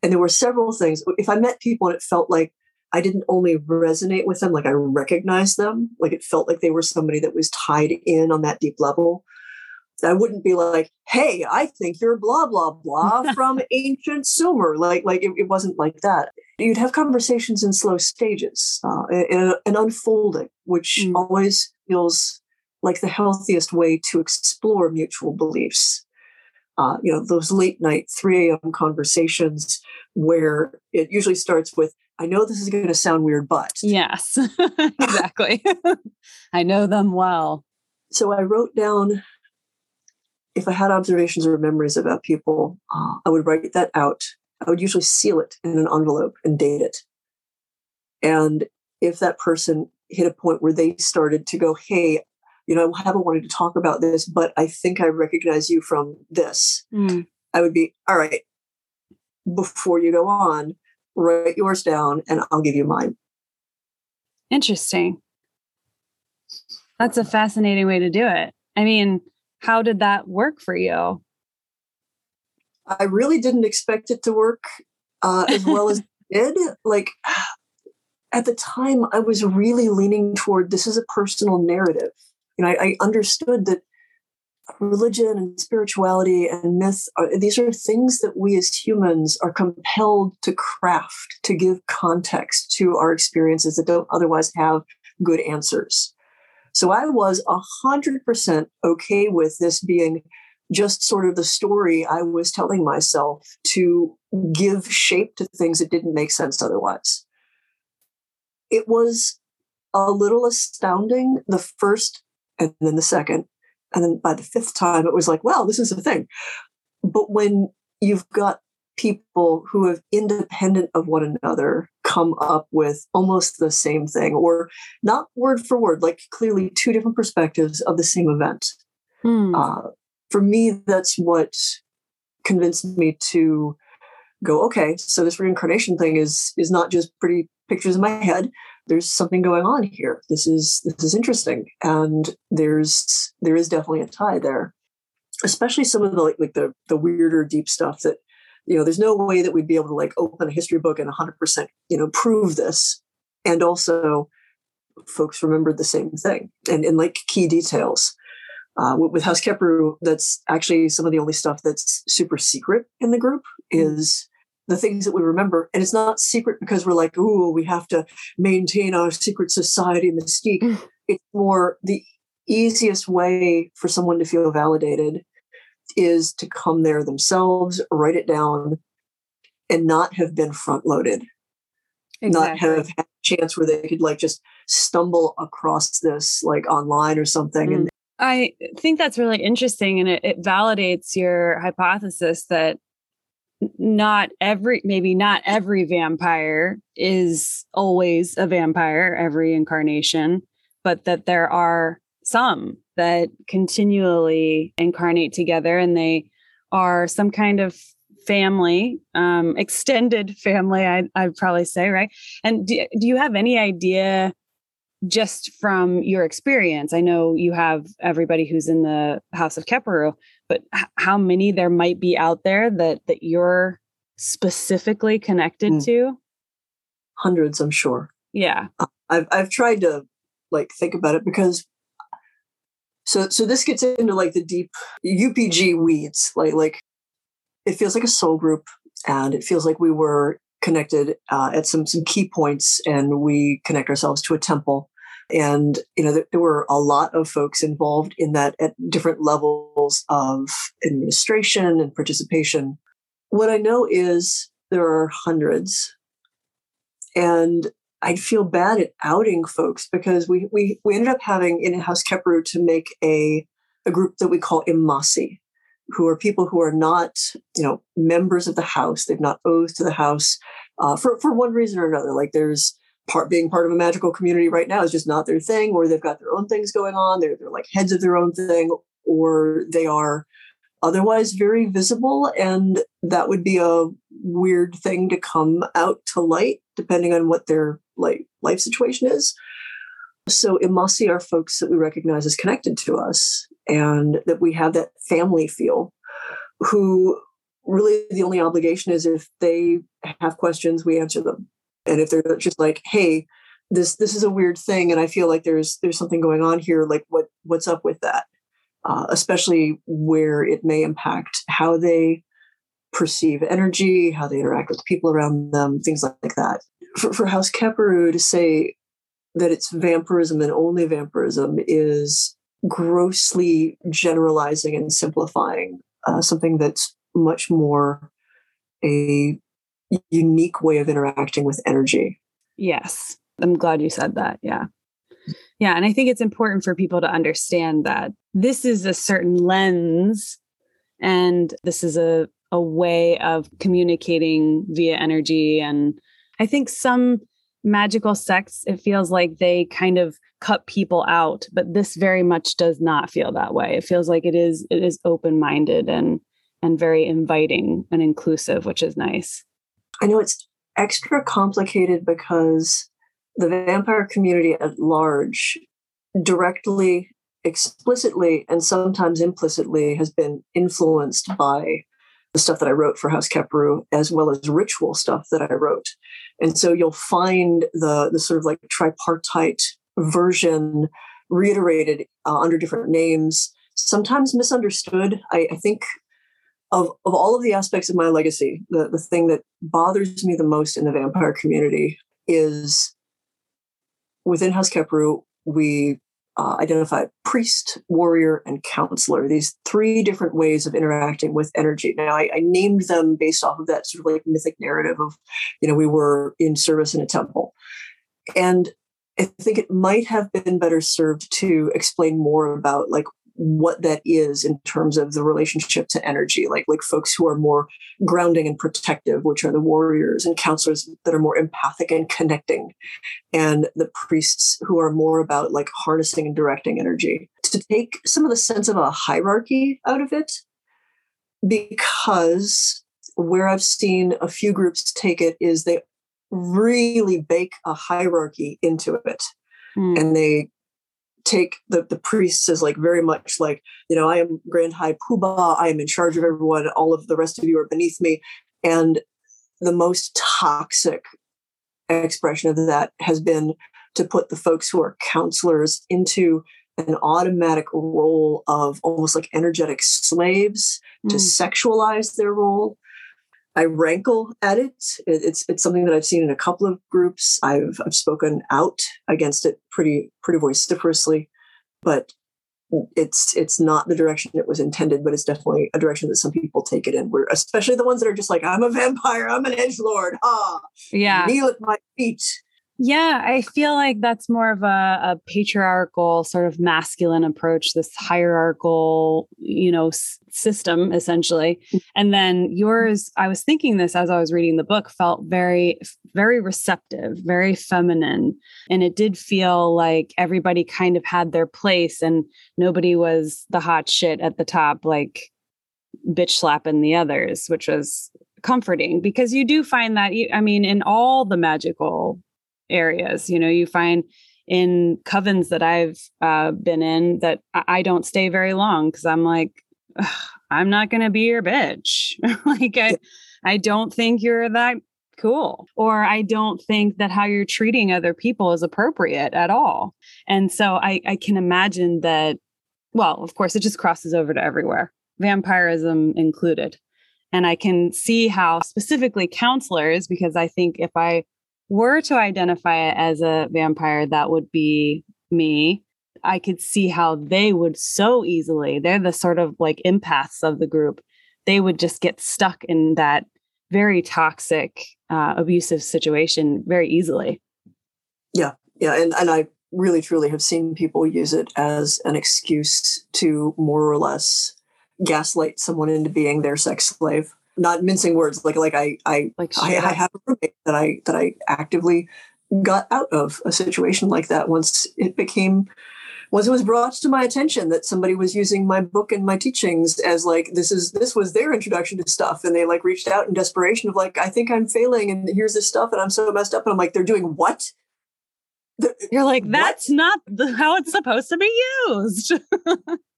And there were several things. If I met people and it felt like I didn't only resonate with them, like I recognized them, like it felt like they were somebody that was tied in on that deep level, I wouldn't be like, "Hey, I think you're blah blah blah from ancient Sumer." Like, like it, it, wasn't like that. You'd have conversations in slow stages, uh, and unfolding, which mm. always feels like the healthiest way to explore mutual beliefs. Uh, you know, those late night 3 a.m. conversations where it usually starts with, I know this is going to sound weird, but. Yes, exactly. I know them well. So I wrote down if I had observations or memories about people, uh, I would write that out. I would usually seal it in an envelope and date it. And if that person hit a point where they started to go, hey, you know, I haven't wanted to talk about this, but I think I recognize you from this, mm. I would be, all right, before you go on, write yours down and I'll give you mine. Interesting. That's a fascinating way to do it. I mean, how did that work for you? I really didn't expect it to work uh, as well as it did. Like at the time, I was really leaning toward this is a personal narrative. You know, I, I understood that religion and spirituality and myth are, uh, these are things that we as humans are compelled to craft to give context to our experiences that don't otherwise have good answers so I was 100% okay with this being just sort of the story I was telling myself to give shape to things that didn't make sense otherwise. It was a little astounding the first and then the second. And then by the fifth time, it was like, well, this is a thing. But when you've got people who have independent of one another come up with almost the same thing or not word for word like clearly two different perspectives of the same event hmm. uh, for me that's what convinced me to go okay so this reincarnation thing is is not just pretty pictures in my head there's something going on here. This is this is interesting. And there's there is definitely a tie there. Especially some of the like, like the the weirder deep stuff that you know there's no way that we'd be able to like open a history book and 100% you know prove this. And also folks remembered the same thing. And in like key details uh, with house Kheperu, that's actually some of the only stuff that's super secret in the group mm. is the things that we remember and it's not secret because we're like oh we have to maintain our secret society mystique mm. it's more the easiest way for someone to feel validated is to come there themselves, write it down, and not have been front loaded. Exactly. Not have had a chance where they could like just stumble across this like online or something. Mm. And I think that's really interesting and it, it validates your hypothesis that not every maybe not every vampire is always a vampire every incarnation but that there are some that continually incarnate together and they are some kind of family um extended family I, i'd probably say right? And do, do you have any idea just from your experience? I know you have everybody who's in the house of Kheperu but h- how many there might be out there that that you're specifically connected mm. to? Hundreds i'm sure. Yeah. I've i've tried to like think about it because so so this gets into like the deep upg weeds like like it feels like a soul group and it feels like we were connected uh, at some some key points and we connect ourselves to a temple and you know there, were a lot of folks involved in that at different levels of administration and participation. What i know is there are hundreds. And i'd feel bad at outing folks because we we, we ended up having in house Kheperu to make a a group that we call imasi who are people who are not you know members of the house. They've not oathed to the house uh, for, for one reason or another. Like there's part being part of a magical community right now is just not their thing, or they've got their own things going on. They're they're like heads of their own thing, or they are otherwise very visible, and that would be a weird thing to come out to light, depending on what their like life situation is. So Imasi are folks that we recognize as connected to us, and that we have that family feel. Who really the only obligation is if they have questions, we answer them and if they're just like hey this this is a weird thing and i feel like there's there's something going on here like what what's up with that? Uh, especially where it may impact how they perceive energy how they interact with people around them things like, that. For, for house Kheperu to say that it's vampirism and only vampirism is grossly generalizing and simplifying uh, something that's much more a unique way of interacting with energy. Yes. I'm glad you said that. Yeah. Yeah. And I think it's important for people to understand that this is a certain lens and this is a, a way of communicating via energy. And I think some magical sects, it feels like they kind of cut people out, but this very much does not feel that way. It feels like it is it is open-minded and and very inviting and inclusive, which is nice. I know it's extra complicated because the vampire community at large directly, explicitly, and sometimes implicitly has been influenced by the stuff that I wrote for House Kheperu, as well as ritual stuff that I wrote. And so you'll find the, the sort of like tripartite version reiterated uh, under different names, sometimes misunderstood. I, I think of, of all of the aspects of my legacy, the, the thing that bothers me the most in the vampire community is within House Kheperu, we uh, identify priest, warrior, and counselor, these three different ways of interacting with energy. Now, I, I, named them based off of that sort of like mythic narrative of, you know, we were in service in a temple. And I think it might have been better served to explain more about like what that is in terms of the relationship to energy like like folks who are more grounding and protective which are the warriors and counselors that are more empathic and connecting and the priests who are more about like harnessing and directing energy to take some of the sense of a hierarchy out of it because where i've seen a few groups take it is they really bake a hierarchy into it mm. and they take the, the priests as like very much like, you know, I am Grand High Poobah, I am in charge of everyone, all of the rest of you are beneath me. And the most toxic expression of that has been to put the folks who are counselors into an automatic role of almost like energetic slaves mm. to sexualize their role I rankle at it. It's it's something that I've seen in a couple of groups. I've I've spoken out against it pretty pretty vociferously, but it's it's not the direction it was intended. But it's definitely a direction that some people take it in. Where especially the ones that are just like, I'm a vampire, I'm an edge lord, ah, yeah, kneel at my feet. Yeah, I feel like that's more of a, a patriarchal, sort of masculine approach, this hierarchical, you know, s- system essentially. Mm. And then yours, I was thinking this as I was reading the book, felt very, very receptive, very feminine. And it did feel like everybody kind of had their place and nobody was the hot shit at the top, like bitch slapping the others, which was comforting because you do find that, I mean, in all the magical areas. You know, you find in covens that I've uh, been in that I don't stay very long because I'm like, I'm not going to be your bitch. like, I, I don't think you're that cool. Or I don't think that how you're treating other people is appropriate at all. And so I, I can imagine that, well, of course, it just crosses over to everywhere, vampirism included. And I can see how specifically counselors, because I think if I were to identify it as a vampire, that would be me. I could see how they would so easily, they're the sort of like empaths of the group. They would just get stuck in that very toxic, uh, abusive situation very easily. Yeah. Yeah. And, and I really truly have seen people use it as an excuse to more or less gaslight someone into being their sex slave not mincing words like like i i like I, I, have a roommate that i that i actively got out of a situation like that once it became once it was brought to my attention that somebody was using my book and my teachings as like this is this was their introduction to stuff and they like reached out in desperation of like i think i'm failing and here's this stuff and i'm so messed up and i'm like they're doing what? You're like that's what? not the, how it's supposed to be used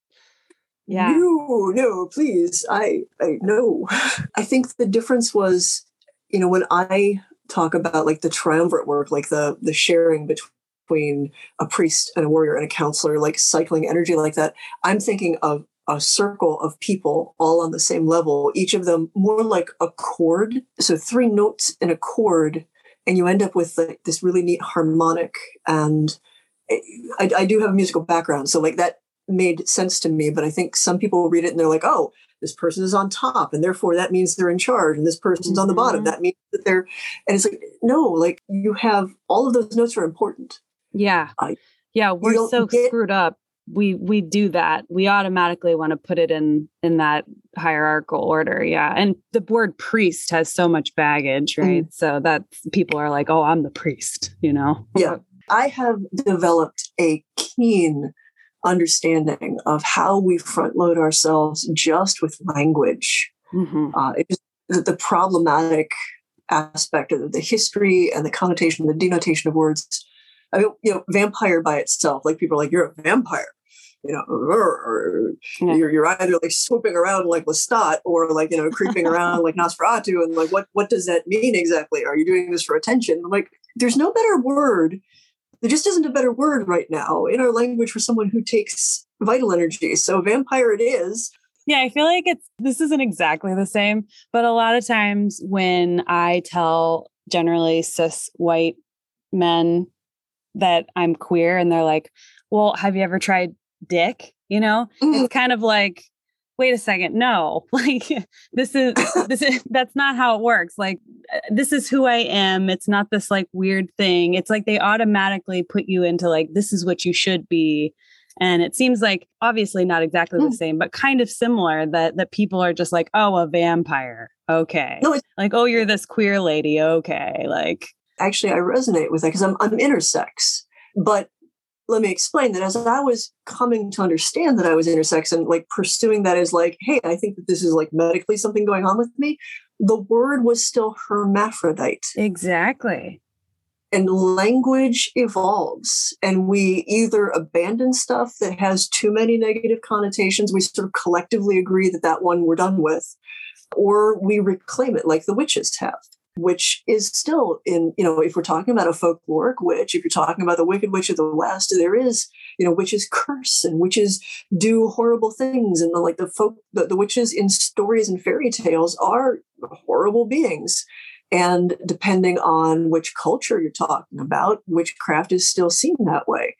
yeah. No no please i i no. I think the difference was you know when i talk about like the triumvirate work like the the sharing between a priest and a warrior and a counselor like cycling energy like that i'm thinking of a circle of people all on the same level each of them more like a chord so three notes in a chord and you end up with like this really neat harmonic and eh, I, I do have a musical background so like that made sense to me, but I think some people read it and they're like, oh, this person is on top and therefore that means they're in charge and this person's mm-hmm. on the bottom. Mm-hmm. That means that they're, and it's like, no, like you have all of those notes are important. Yeah. Uh, yeah. We're so get, screwed up. We, we do that. We automatically want to put it in, in that hierarchical order. Yeah. And the word priest has so much baggage, right? Mm-hmm. So that people are like, oh, I'm the priest, you know? Yeah. I have developed a keen understanding of how we front load ourselves just with language. Mm-hmm. Uh, the problematic aspect of the history and the connotation, the denotation of words. I mean, you know, vampire by itself, like people are like, you're a vampire. You know, yeah. you're, you're either like swooping around like Lestat or like, you know, creeping around like Nosferatu. And like, what, what does that mean exactly? Are you doing this for attention? I'm like, there's no better word there just isn't a better word right now in our language for someone who takes vital energy. So vampire it is. Yeah, I feel like it's this isn't exactly the same, but a lot of times when I tell generally cis white men that I'm queer and they're like, "Well, have you ever tried dick?" You know? Mm-hmm. It's kind of like wait a second no like this is this is that's not how it works like uh, this is who i am it's not this like weird thing it's like they automatically put you into like this is what you should be and it seems like obviously not exactly mm. the same but kind of similar that that people are just like oh a vampire okay no, like oh you're this queer lady okay like actually i resonate with that because i'm i'm intersex but let me explain that as I was coming to understand that I was intersex and like pursuing that as like, hey, I think that this is like medically something going on with me, the word was still hermaphrodite. Exactly. And language evolves, and we either abandon stuff that has too many negative connotations, we sort of collectively agree that that one we're done with, or we reclaim it like the witches have which is still in, you know, if we're talking about a folkloric witch, if you're talking about the Wicked Witch of the West, there is, you know, witches curse and witches do horrible things. And the, like the folk, the, the witches in stories and fairy tales are horrible beings. And depending on which culture you're talking about, witchcraft is still seen that way.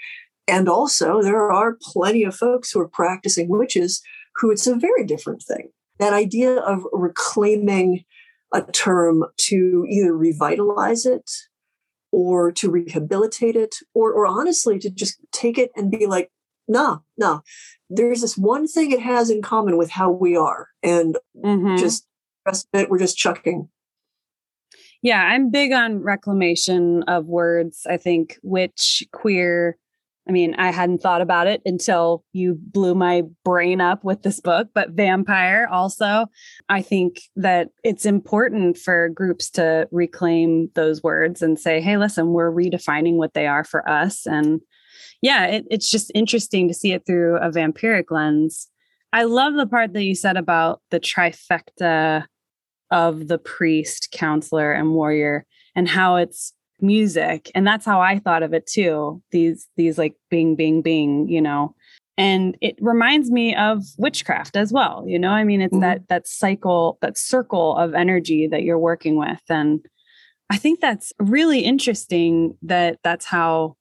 And also, there are plenty of folks who are practicing witches who it's a very different thing. That idea of reclaiming a term to either revitalize it or to rehabilitate it or or honestly to just take it and be like no no there's this one thing it has in common with how we are and mm-hmm. just rest of it we're just chucking yeah i'm big on reclamation of words i think witch queer I mean, I hadn't thought about it until you blew my brain up with this book, but vampire also. I think that it's important for groups to reclaim those words and say, hey, listen, we're redefining what they are for us. And yeah, it, it's just interesting to see it through a vampiric lens. I love the part that you said about the trifecta of the priest, counselor, and warrior, and how it's music. And that's how i thought of it too these these like bing bing bing you know? And it reminds me of witchcraft as well you know? I mean it's mm-hmm. that that cycle that circle of energy that you're working with. And i think that's really interesting that that's how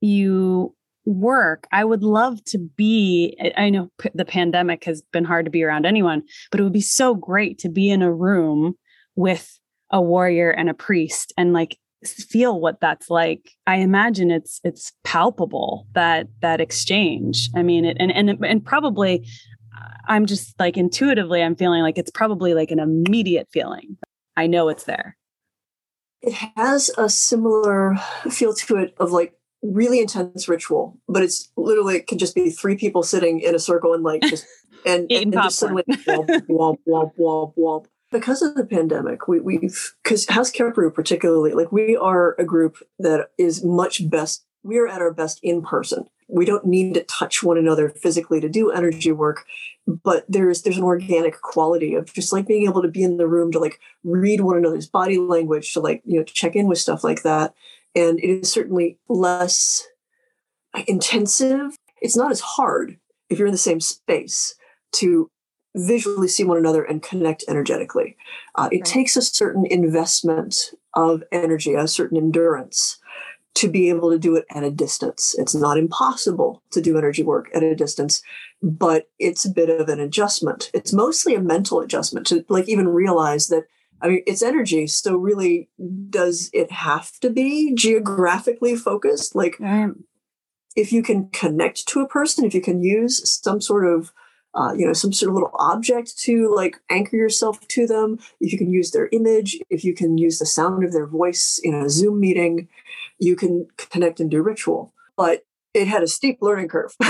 you work. I would love to be i know p- the pandemic has been hard to be around anyone but it would be so great to be in a room with a warrior and a priest and like feel what that's like i imagine it's it's palpable that that exchange. I mean it, and and and probably i'm just like intuitively i'm feeling like it's probably like an immediate feeling. I know it's there. It has a similar feel to it of like really intense ritual but it's literally it can just be three people sitting in a circle and like just and, and, and just suddenly womp, womp, womp, womp, womp because of the pandemic, we, we've because House Kheperu particularly, like we are a group that is much best. We are at our best in person. We don't need to touch one another physically to do energy work, but there's there's an organic quality of just like being able to be in the room to like read one another's body language, to like you know check in with stuff like that. And it is certainly less intensive. It's not as hard if you're in the same space to visually see one another and connect energetically. Uh, it right. takes a certain investment of energy, a certain endurance to be able to do it at a distance. It's not impossible to do energy work at a distance, but it's a bit of an adjustment. It's mostly a mental adjustment to like even realize that I mean it's energy, so really does it have to be geographically focused? Like right. if you can connect to a person, if you can use some sort of uh, you know, some sort of little object to like anchor yourself to them. If you can use their image, if you can use the sound of their voice in a Zoom meeting, you can connect and do ritual. But it had a steep learning curve.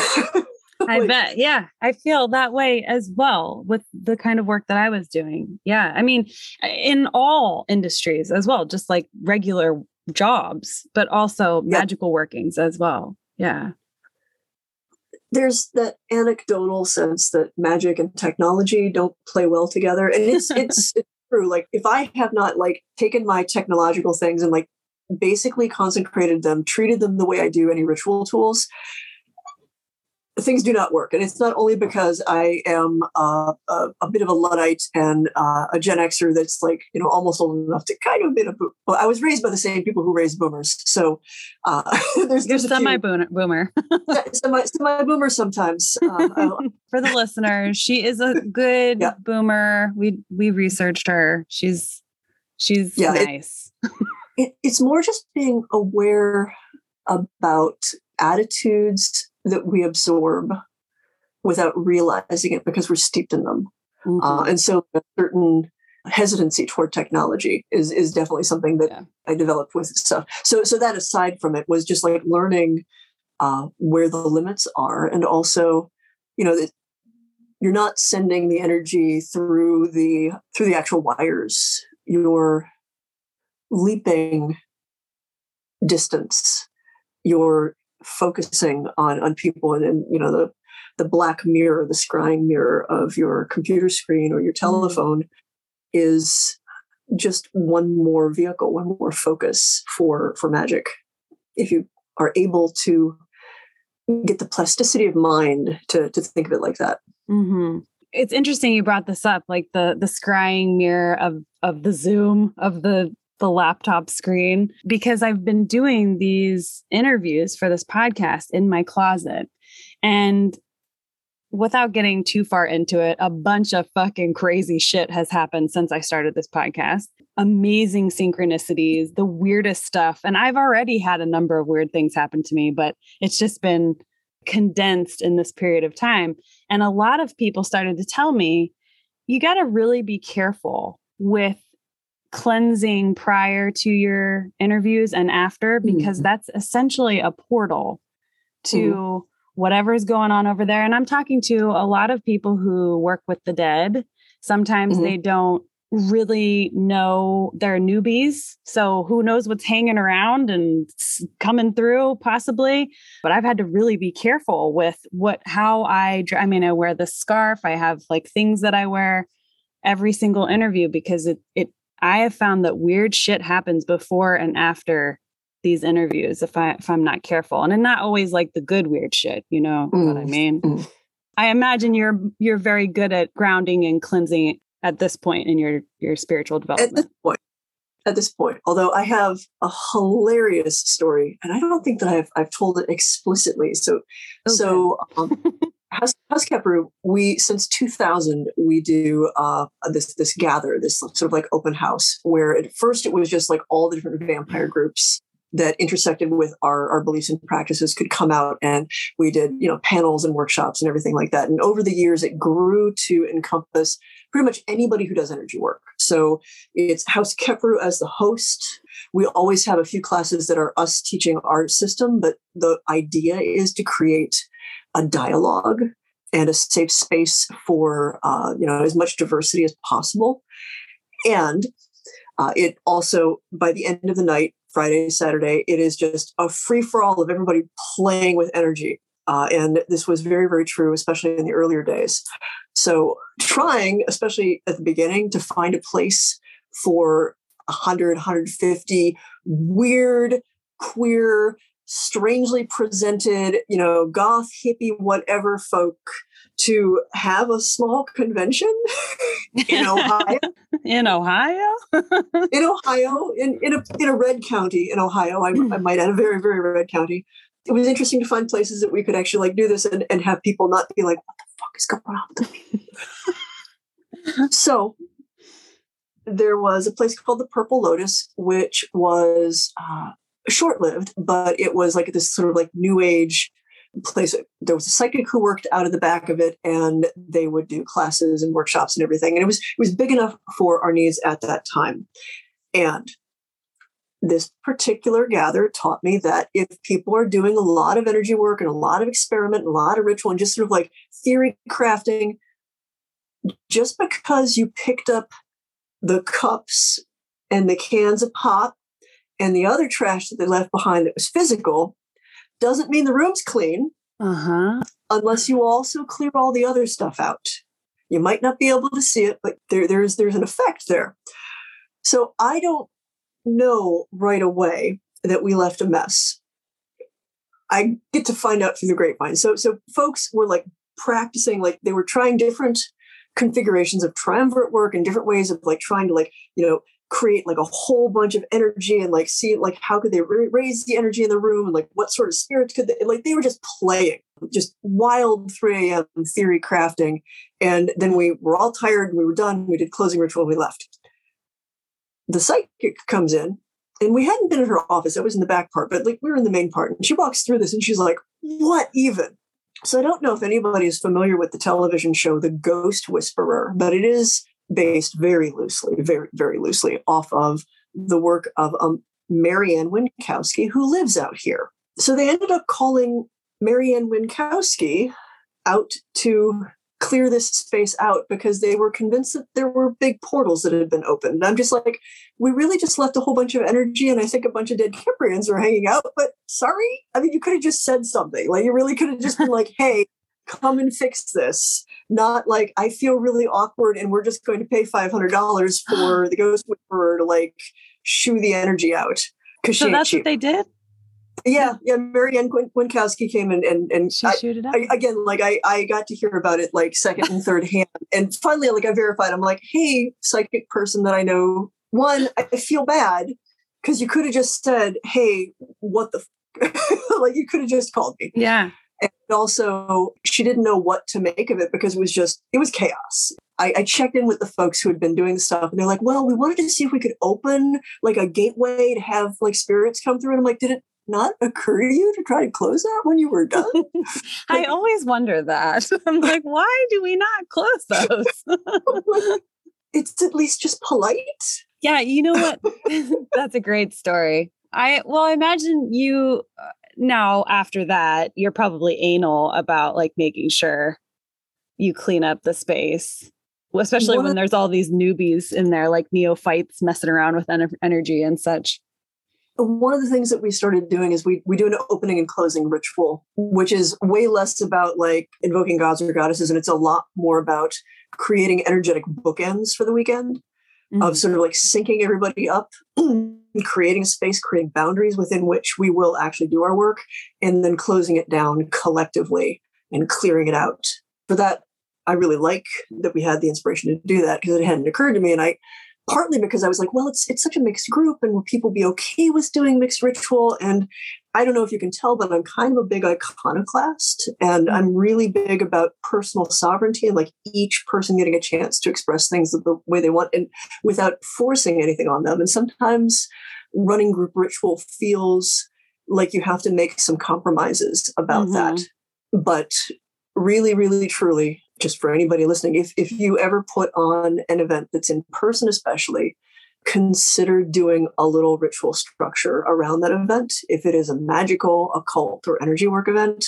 I bet. Yeah. I feel that way as well with the kind of work that I was doing. Yeah. I mean, in all industries as well, just like regular jobs, but also yeah. magical workings as well. Yeah there's that anecdotal sense that magic and technology don't play well together. And it's it's, it's true. Like if i have not like taken my technological things and like basically consecrated them treated them the way i do any ritual tools things do not work. And it's not only because I am uh, a, a, bit of a Luddite and uh, a Gen Xer that's like, you know, almost old enough to kind of be a boom. Well, I was raised by the same people who raised boomers. So uh, there's, there's semi boomer. semi, semi boomer sometimes. Uh, For the listeners, she is a good yeah. boomer. We, we researched her. She's, she's yeah, nice. It, it, it's more just being aware about attitudes that we absorb without realizing it because we're steeped in them. Uh, mm-hmm. Uh, and so a certain hesitancy toward technology is is definitely something that yeah. I developed with stuff. So so that aside from it was just like learning uh, where the limits are, and also, you know, that you're not sending the energy through the through the actual wires. You're leaping distance. You're focusing on on people and, and you know the the black mirror, the scrying mirror of your computer screen or your mm-hmm. telephone is just one more vehicle, one more focus for for magic. If you are able to get the plasticity of mind to to think of it like that. Mm-hmm. It's interesting you brought this up, like the the scrying mirror of of the Zoom of the the laptop screen because I've been doing these interviews for this podcast in my closet. And without getting too far into it, a bunch of fucking crazy shit has happened since I started this podcast. amazing synchronicities, the weirdest stuff. And I've already had a number of weird things happen to me, but it's just been condensed in this period of time. And a lot of people started to tell me, you got to really be careful with cleansing prior to your interviews and after, because mm-hmm. that's essentially a portal to mm-hmm. whatever's going on over there. And I'm talking to a lot of people who work with the dead. Sometimes mm-hmm. they don't really know they're newbies. So who knows what's hanging around and coming through possibly. But I've had to really be careful with what, how I, I mean, I wear the scarf, I have like things that I wear every single interview because it, it, I have found that weird shit happens before and after these interviews if I if I'm not careful. And not always like the good weird shit, you know mm. what I mean? Mm. I imagine you're you're very good at grounding and cleansing at this point in your your spiritual development? At this point, at this point, although I have a hilarious story, and I don't think that I've I've told it explicitly. So, okay. so um, House, House we since 2000 we do uh, this this gather this sort of like open house where at first it was just like all the different vampire groups that intersected with our, our beliefs and practices could come out and we did you know panels and workshops and everything like that. And over the years it grew to encompass pretty much anybody who does energy work. So it's house Kheperu as the host. We always have a few classes that are us teaching our system but the idea is to create a dialogue and a safe space for uh, you know as much diversity as possible and uh, it also by the end of the night Friday, Saturday, it is just a free for all of everybody playing with energy. Uh, and this was very, very true, especially in the earlier days. So, trying, especially at the beginning, to find a place for 100, 150 weird, queer, strangely presented, you know, goth, hippie, whatever folk to have a small convention in Ohio. in Ohio? in Ohio, in, in, a, in a red county in Ohio, I, I might add a very, very red county. It was interesting to find places that we could actually like do this and, and have people not be like, what the fuck is going on with me? so there was a place called the Purple Lotus, which was uh, short lived, but it was like this sort of like new age place. There was a psychic who worked out of the back of it and they would do classes and workshops and everything and it was it was big enough for our needs at that time. And this particular gather taught me that if people are doing a lot of energy work and a lot of experiment and a lot of ritual and just sort of like theory crafting just because you picked up the cups and the cans of pop and the other trash that they left behind that was physical doesn't mean the room's clean uh-huh. unless you also clear all the other stuff out. You might not be able to see it, but there, there's there's an effect there. So I don't know right away that we left a mess. I get to find out through the grapevine. So so folks were like practicing, like they were trying different configurations of triumvirate work and different ways of like trying to like you know create like a whole bunch of energy and like see like how could they raise the energy in the room? And like what sort of spirits could they like they were just playing just wild 3 a.m theory crafting. And then we were all tired. We were done. We did closing ritual. And we left. The psychic comes in and we hadn't been in her office. It was in the back part but like we were in the main part. And she walks through this and she's like what even? So i don't know if anybody is familiar with the television show the ghost whisperer but it is based very loosely, very, very loosely off of the work of um, Mary Ann Winkowski, who lives out here. So they ended up calling Mary Ann Winkowski out to clear this space out because they were convinced that there were big portals that had been opened. And I'm just like, we really just left a whole bunch of energy, and I think a bunch of dead Kheprians are hanging out. But sorry, I mean, you could have just said something. Like you really could have just been like, "Hey, come and fix this." not like I feel really awkward and we're just going to pay five hundred dollars for the ghost whisperer to like shoo the energy out. Because so that's what they did. Yeah, yeah. Mary Ann Winkowski came in and and she I, it I, again, like I I got to hear about it like second and third hand, and finally, like I verified. I'm like, hey, psychic person that I know. One, I feel bad because you could have just said, hey, what the, f-? like you could have just called me. Yeah. And also, she didn't know what to make of it because it was just, it was chaos. I, I, checked in with the folks who had been doing the stuff and they're like, well, we wanted to see if we could open like a gateway to have like spirits come through. And I'm like, did it not occur to you to try to close that when you were done? I always wonder that. I'm like, why do we not close those? it's at least just polite. Yeah, you know what? That's a great story. I well, I imagine you uh, now after that, you're probably anal about like making sure you clean up the space especially when there's all these newbies in there, like neophytes messing around with en- energy and such. One of the things that we started doing is we we do an opening and closing ritual, which is way less about like invoking gods or goddesses, and it's a lot more about creating energetic bookends for the weekend mm-hmm. of sort of like syncing everybody up, creating space, creating boundaries within which we will actually do our work, and then closing it down collectively and clearing it out. For that I really like that we had the inspiration to do that because it hadn't occurred to me. And I partly because I was like, well, it's it's such a mixed group, and will people be okay with doing mixed ritual? And I don't know if you can tell, but I'm kind of a big iconoclast, and I'm mm-hmm. really big about personal sovereignty and like each person getting a chance to express things the way they want, and without forcing anything on them. And sometimes running group ritual feels like you have to make some compromises about mm-hmm. that. But really, really, truly, just for anybody listening, if, if you ever put on an event that's in person, especially, consider doing a little ritual structure around that event. If it is a magical, occult, or energy work event,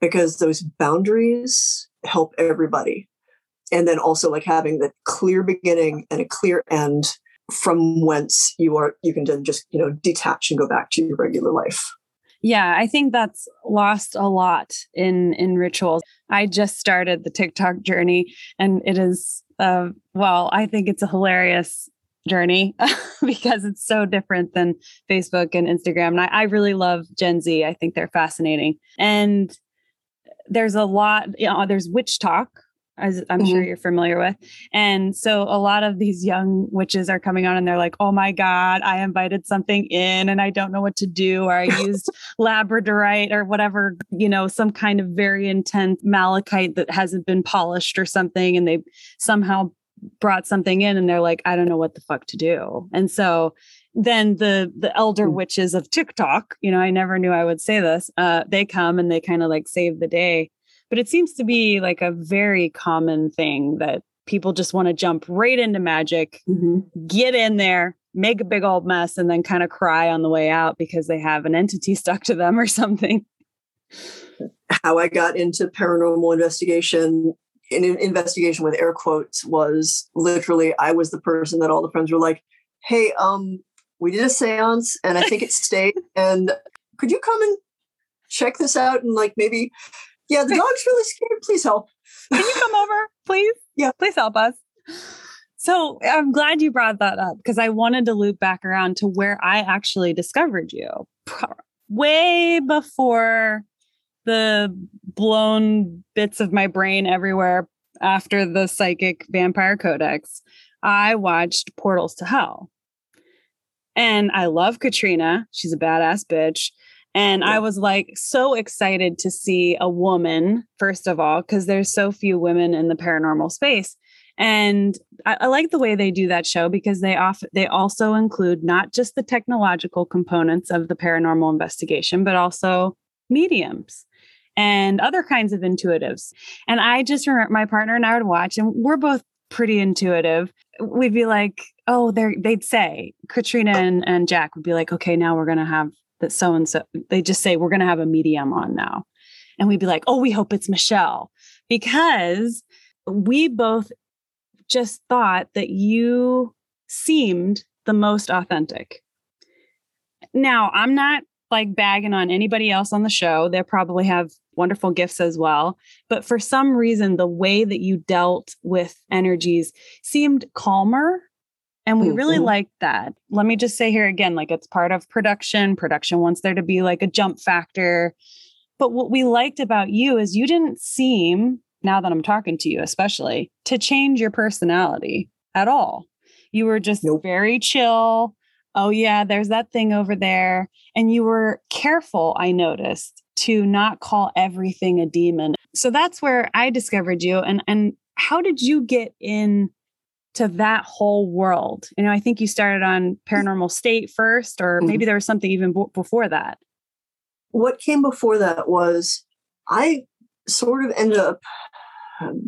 because those boundaries help everybody. And then also like having the clear beginning and a clear end from whence you are you can then just you know detach and go back to your regular life yeah, I think that's lost a lot in in rituals. I just started the TikTok journey and it is uh well, I think it's a hilarious journey because it's so different than Facebook and Instagram. And I, I really love Gen Z. I think they're fascinating. And there's a lot, you know, there's witch talk, as I'm mm-hmm. sure you're familiar with. And so a lot of these young witches are coming on and they're like, oh my God, I invited something in and I don't know what to do. Or I used labradorite or whatever, you know, some kind of very intense malachite that hasn't been polished or something. And they somehow brought something in and they're like, I don't know what the fuck to do. And so then the the elder mm. witches of TikTok, you know, I never knew I would say this. Uh, they come and they kind of like save the day but it seems to be like a very common thing that people just want to jump right into magic, mm-hmm. get in there, make a big old mess, and then kind of cry on the way out because they have an entity stuck to them or something. How I got into paranormal investigation in an investigation with air quotes was literally I was the person that all the friends were like, "Hey, um, we did a séance and I think it stayed and could you come and check this out and like maybe yeah, the dog's really scared. Please help. Can you come over, please? Yeah. Please help us. So I'm glad you brought that up because I wanted to loop back around to where I actually discovered you way before the blown bits of my brain everywhere after the psychic vampire codex. I watched Portals to Hell. And I love Katrina. She's a badass bitch. And yeah. I was like so excited to see a woman, first of all, because there's so few women in the paranormal space. And I, I, like the way they do that show because they off they also include not just the technological components of the paranormal investigation, but also mediums and other kinds of intuitives. And I just remember my partner and I would watch, and we're both pretty intuitive. We'd be like, oh, they they'd say Katrina and, and Jack would be like, okay, now we're gonna have that so and so they just say we're to have a medium on now and we'd be like oh we hope it's michelle because we both just thought that you seemed the most authentic now i'm not like bagging on anybody else on the show they probably have wonderful gifts as well but for some reason the way that you dealt with energies seemed calmer and we mm-hmm. really liked that. Let me just say here again like it's part of production. Production wants there to be like a jump factor. But what we liked about you is you didn't seem, now that I'm talking to you, especially, to change your personality at all. You were just nope. very chill. Oh, yeah, there's that thing over there. And you were careful, I noticed, to not call everything a demon. So that's where I discovered you. And and how did you get in to that whole world? You know, I think you started on paranormal state first, or maybe mm-hmm. there was something even b- before that. What came before that was I sort of ended up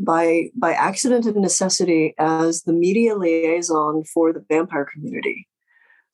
by by accident and necessity as the media liaison for the vampire community.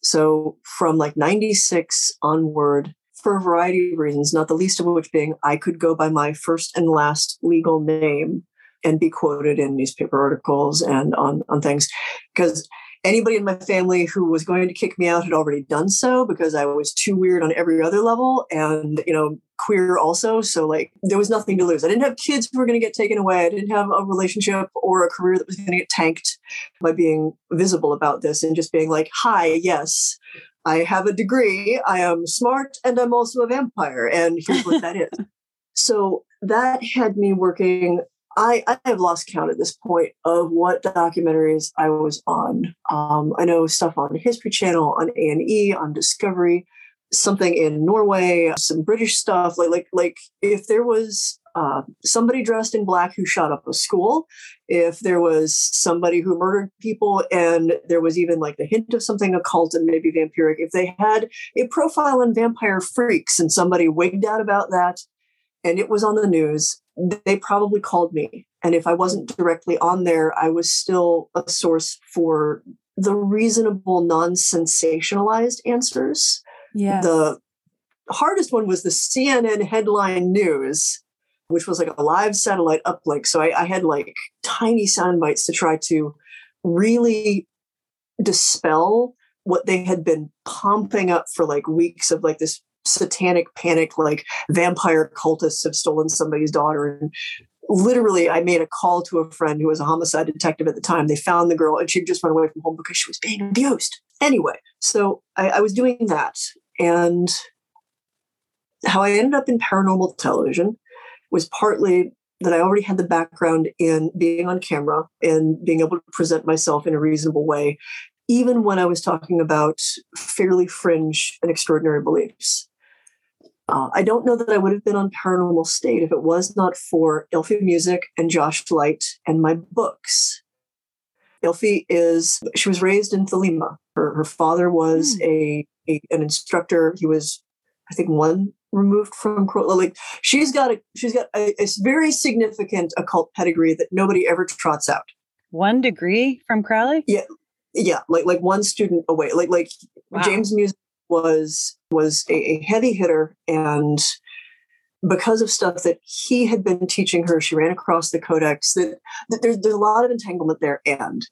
So from like 96 onward, for a variety of reasons, not the least of which being I could go by my first and last legal name and be quoted in newspaper articles and on, on things. Because anybody in my family who was going to kick me out had already done so because I was too weird on every other level and, you know, queer also. So, like, there was nothing to lose. I didn't have kids who were going to get taken away. I didn't have a relationship or a career that was going to get tanked by being visible about this and just being like, hi, yes, I have a degree. I am smart and I'm also a vampire. And here's what that is. So that had me working I, I have lost count at this point of what documentaries I was on. Um, I know stuff on History Channel, on A and E, on Discovery, something in Norway, some British stuff. Like like like if there was uh, somebody dressed in black who shot up a school, if there was somebody who murdered people, and there was even like the hint of something occult and maybe vampiric, if they had a profile on vampire freaks and somebody wigged out about that, and it was on the news, they probably called me. And if I wasn't directly on there, I was still a source for the reasonable, non sensationalized answers. Yeah. The hardest one was the CNN headline news, which was like a live satellite uplink. So I, I had like tiny sound bites to try to really dispel what they had been pumping up for like weeks of like this satanic panic like vampire cultists have stolen somebody's daughter. And literally i made a call to a friend who was a homicide detective at the time. They found the girl and she'd just run away from home because she was being abused. Anyway so I, I was doing that. And how i ended up in paranormal television was partly that I already had the background in being on camera and being able to present myself in a reasonable way, even when I was talking about fairly fringe and extraordinary beliefs. Uh, I don't know that I would have been on Paranormal State if it was not for Eilfie Music and Josh Light and my books. Eilfie is, she was raised in Thelema. Her, her father was mm. a, a, an instructor. He was, I think, one removed from Crowley, like she's got a she's got a, a very significant occult pedigree that nobody ever trots out. One degree from Crowley? Yeah, yeah, like like one student away. Like like wow. James Music was was a, a heavy hitter and because of stuff that he had been teaching her, she ran across the codex. That, that there's, there's a lot of entanglement there. And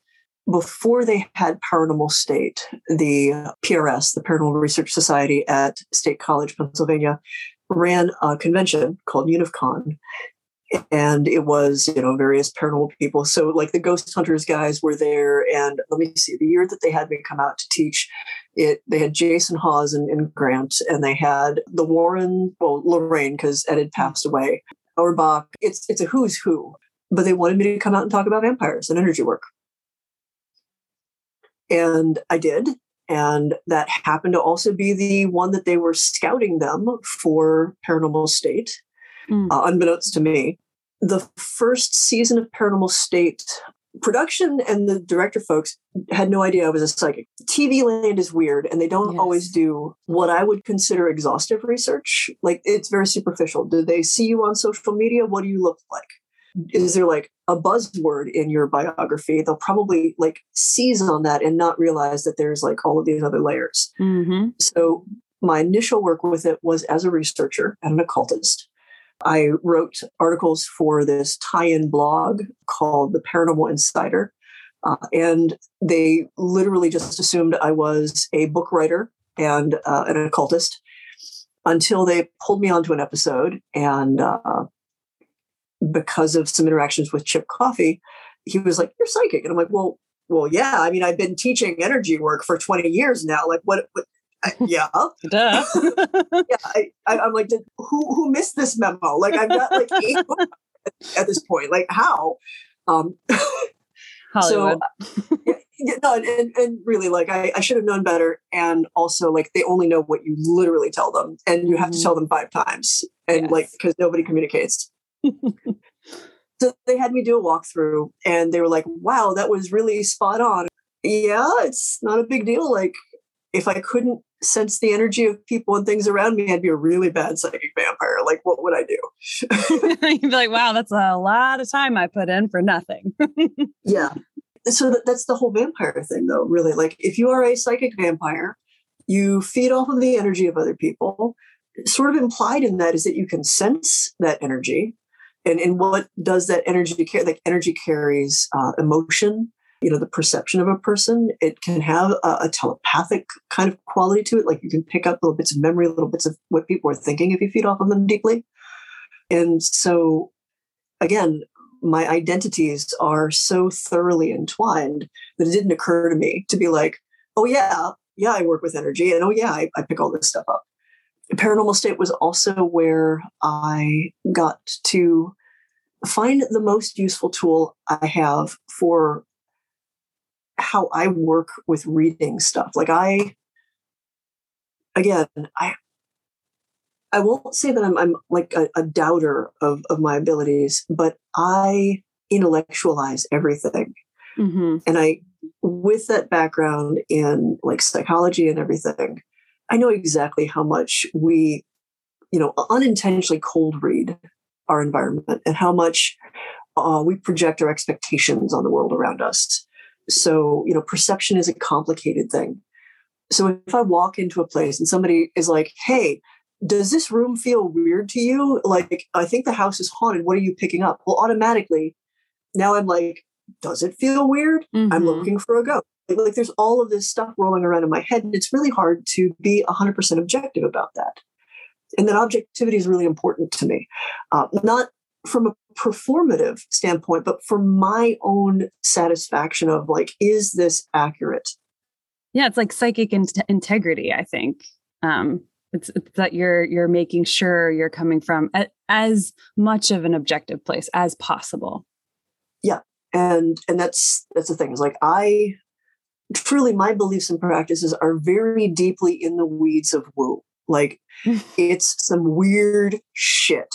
before they had Paranormal State, the PRS, the Paranormal Research Society at State College, Pennsylvania, ran a convention called UNIVCon and it was you know various paranormal people. So like the ghost hunters guys were there. And let me see the year that they had me come out to teach it they had jason hawes and, and grant and they had the warren well lorraine because ed had passed away auerbach it's it's a who's who. But they wanted me to come out and talk about vampires and energy work and i did and that happened to also be the one that they were scouting them for paranormal state mm. uh, unbeknownst to me. The first season of Paranormal State production and the director folks had no idea I was a psychic. TV land is weird and they don't yes. always do what I would consider exhaustive research. Like it's very superficial. Do they see you on social media? What do you look like? Is there like a buzzword in your biography? They'll probably like seize on that and not realize that there's like all of these other layers. Mm-hmm. So my initial work with it was as a researcher and an occultist. I wrote articles for this tie in blog called The Paranormal Insider. Uh, and they literally just assumed I was a book writer and uh, an occultist until they pulled me onto an episode. And uh, because of some interactions with Chip Coffey, he was like, You're psychic. And I'm like, Well, well, yeah. I mean, I've been teaching energy work for 20 years now. Like, what, what yeah. Yeah. I, am like, did, who who missed this memo? Like, I've got like eight at, at this point. Like, how? Um, Hollywood. So, no, and, and really, like I, I should have known better. And also, like they only know what you literally tell them, and you have mm-hmm. to tell them five times, and yes. like because nobody communicates. So they had me do a walkthrough, and they were like, "Wow, that was really spot on." Yeah, it's not a big deal. Like if I couldn't sense the energy of people and things around me, I'd be a really bad psychic vampire. Like, what would I do? You'd be like, wow, that's a lot of time I put in for nothing. yeah. So that's the whole vampire thing, though, really. Like, if you are a psychic vampire, you feed off of the energy of other people. Sort of implied in that is that you can sense that energy. And, and what does that energy carry? Like, energy carries uh, emotion, you know the perception of a person it can have a, a, telepathic kind of quality to it like you can pick up little bits of memory little bits of what people are thinking if you feed off of them deeply and so again my identities are so thoroughly entwined that it didn't occur to me to be like oh yeah yeah i work with energy and oh yeah i, I pick all this stuff up paranormal state was also where i got to find the most useful tool i have for how I work with reading stuff. Like I, again, I, I won't say that I'm, I'm like a, a doubter of, of my abilities, but I intellectualize everything. Mm-hmm. And I, with that background in like psychology and everything, I know exactly how much we, you know, unintentionally cold read our environment and how much uh, we project our expectations on the world around us. So, you know, perception is a complicated thing. So if I walk into a place and somebody is like, hey, does this room feel weird to you? Like, I think the house is haunted. What are you picking up? Well, automatically, now I'm like, does it feel weird? Mm-hmm. I'm looking for a ghost. Like, there's all of this stuff rolling around in my head. And it's really hard to be 100% objective about that. And that objectivity is really important to me. Uh, not from a performative standpoint, but for my own satisfaction of like, is this accurate? Yeah, it's like psychic in- integrity. I think um, it's, it's, that you're you're making sure you're coming from a, as much of an objective place as possible. Yeah, and and that's that's the thing. Is like I truly my beliefs and practices are very deeply in the weeds of woo. Like it's some weird shit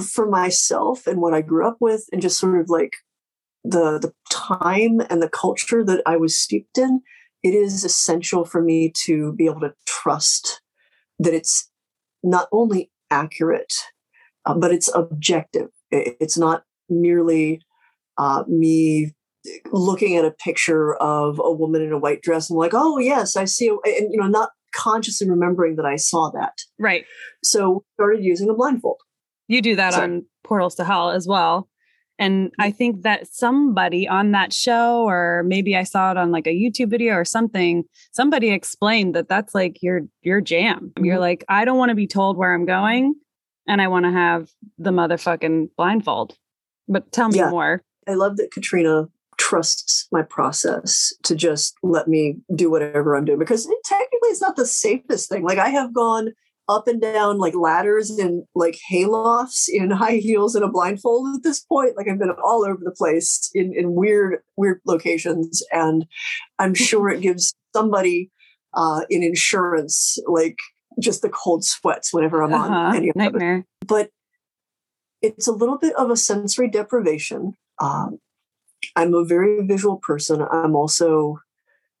for myself and what I grew up with, and just sort of like the the time and the culture that I was steeped in, it is essential for me to be able to trust that it's not only accurate, uh, but it's objective. It's not merely uh, me looking at a picture of a woman in a white dress and like, oh yes, I see, and you know, not consciously remembering that I saw that. Right. So we started using a blindfold. You do that Sorry. on Portals to Hell as well. And I think that somebody on that show, or maybe I saw it on like a YouTube video or something, somebody explained that that's like your your jam. Mm-hmm. You're like, I don't want to be told where I'm going, and I want to have the motherfucking blindfold. But tell me yeah. more. I love that Katrina trusts my process to just let me do whatever I'm doing because it, technically it's not the safest thing. Like I have gone up and down like ladders and like haylofts in high heels and a blindfold at this point. Like I've been all over the place in, in weird, weird locations. And I'm sure it gives somebody uh, in insurance like just the cold sweats whenever I'm uh-huh. on any nightmare. But it's a little bit of a sensory deprivation. Um, I'm a very visual person. I'm also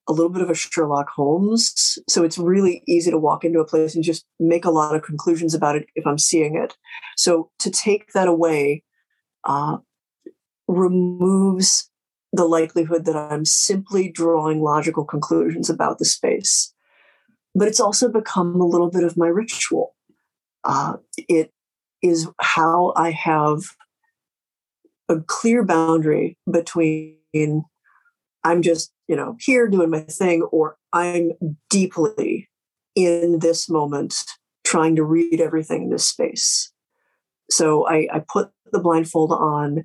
a little bit of a Sherlock Holmes. So it's really easy to walk into a place and just make a lot of conclusions about it if I'm seeing it. So to take that away uh, removes the likelihood that I'm simply drawing logical conclusions about the space. But it's also become a little bit of my ritual. Uh, it is how I have a clear boundary between I'm just you know, here doing my thing, or I'm deeply in this moment trying to read everything in this space. So I, I put the blindfold on,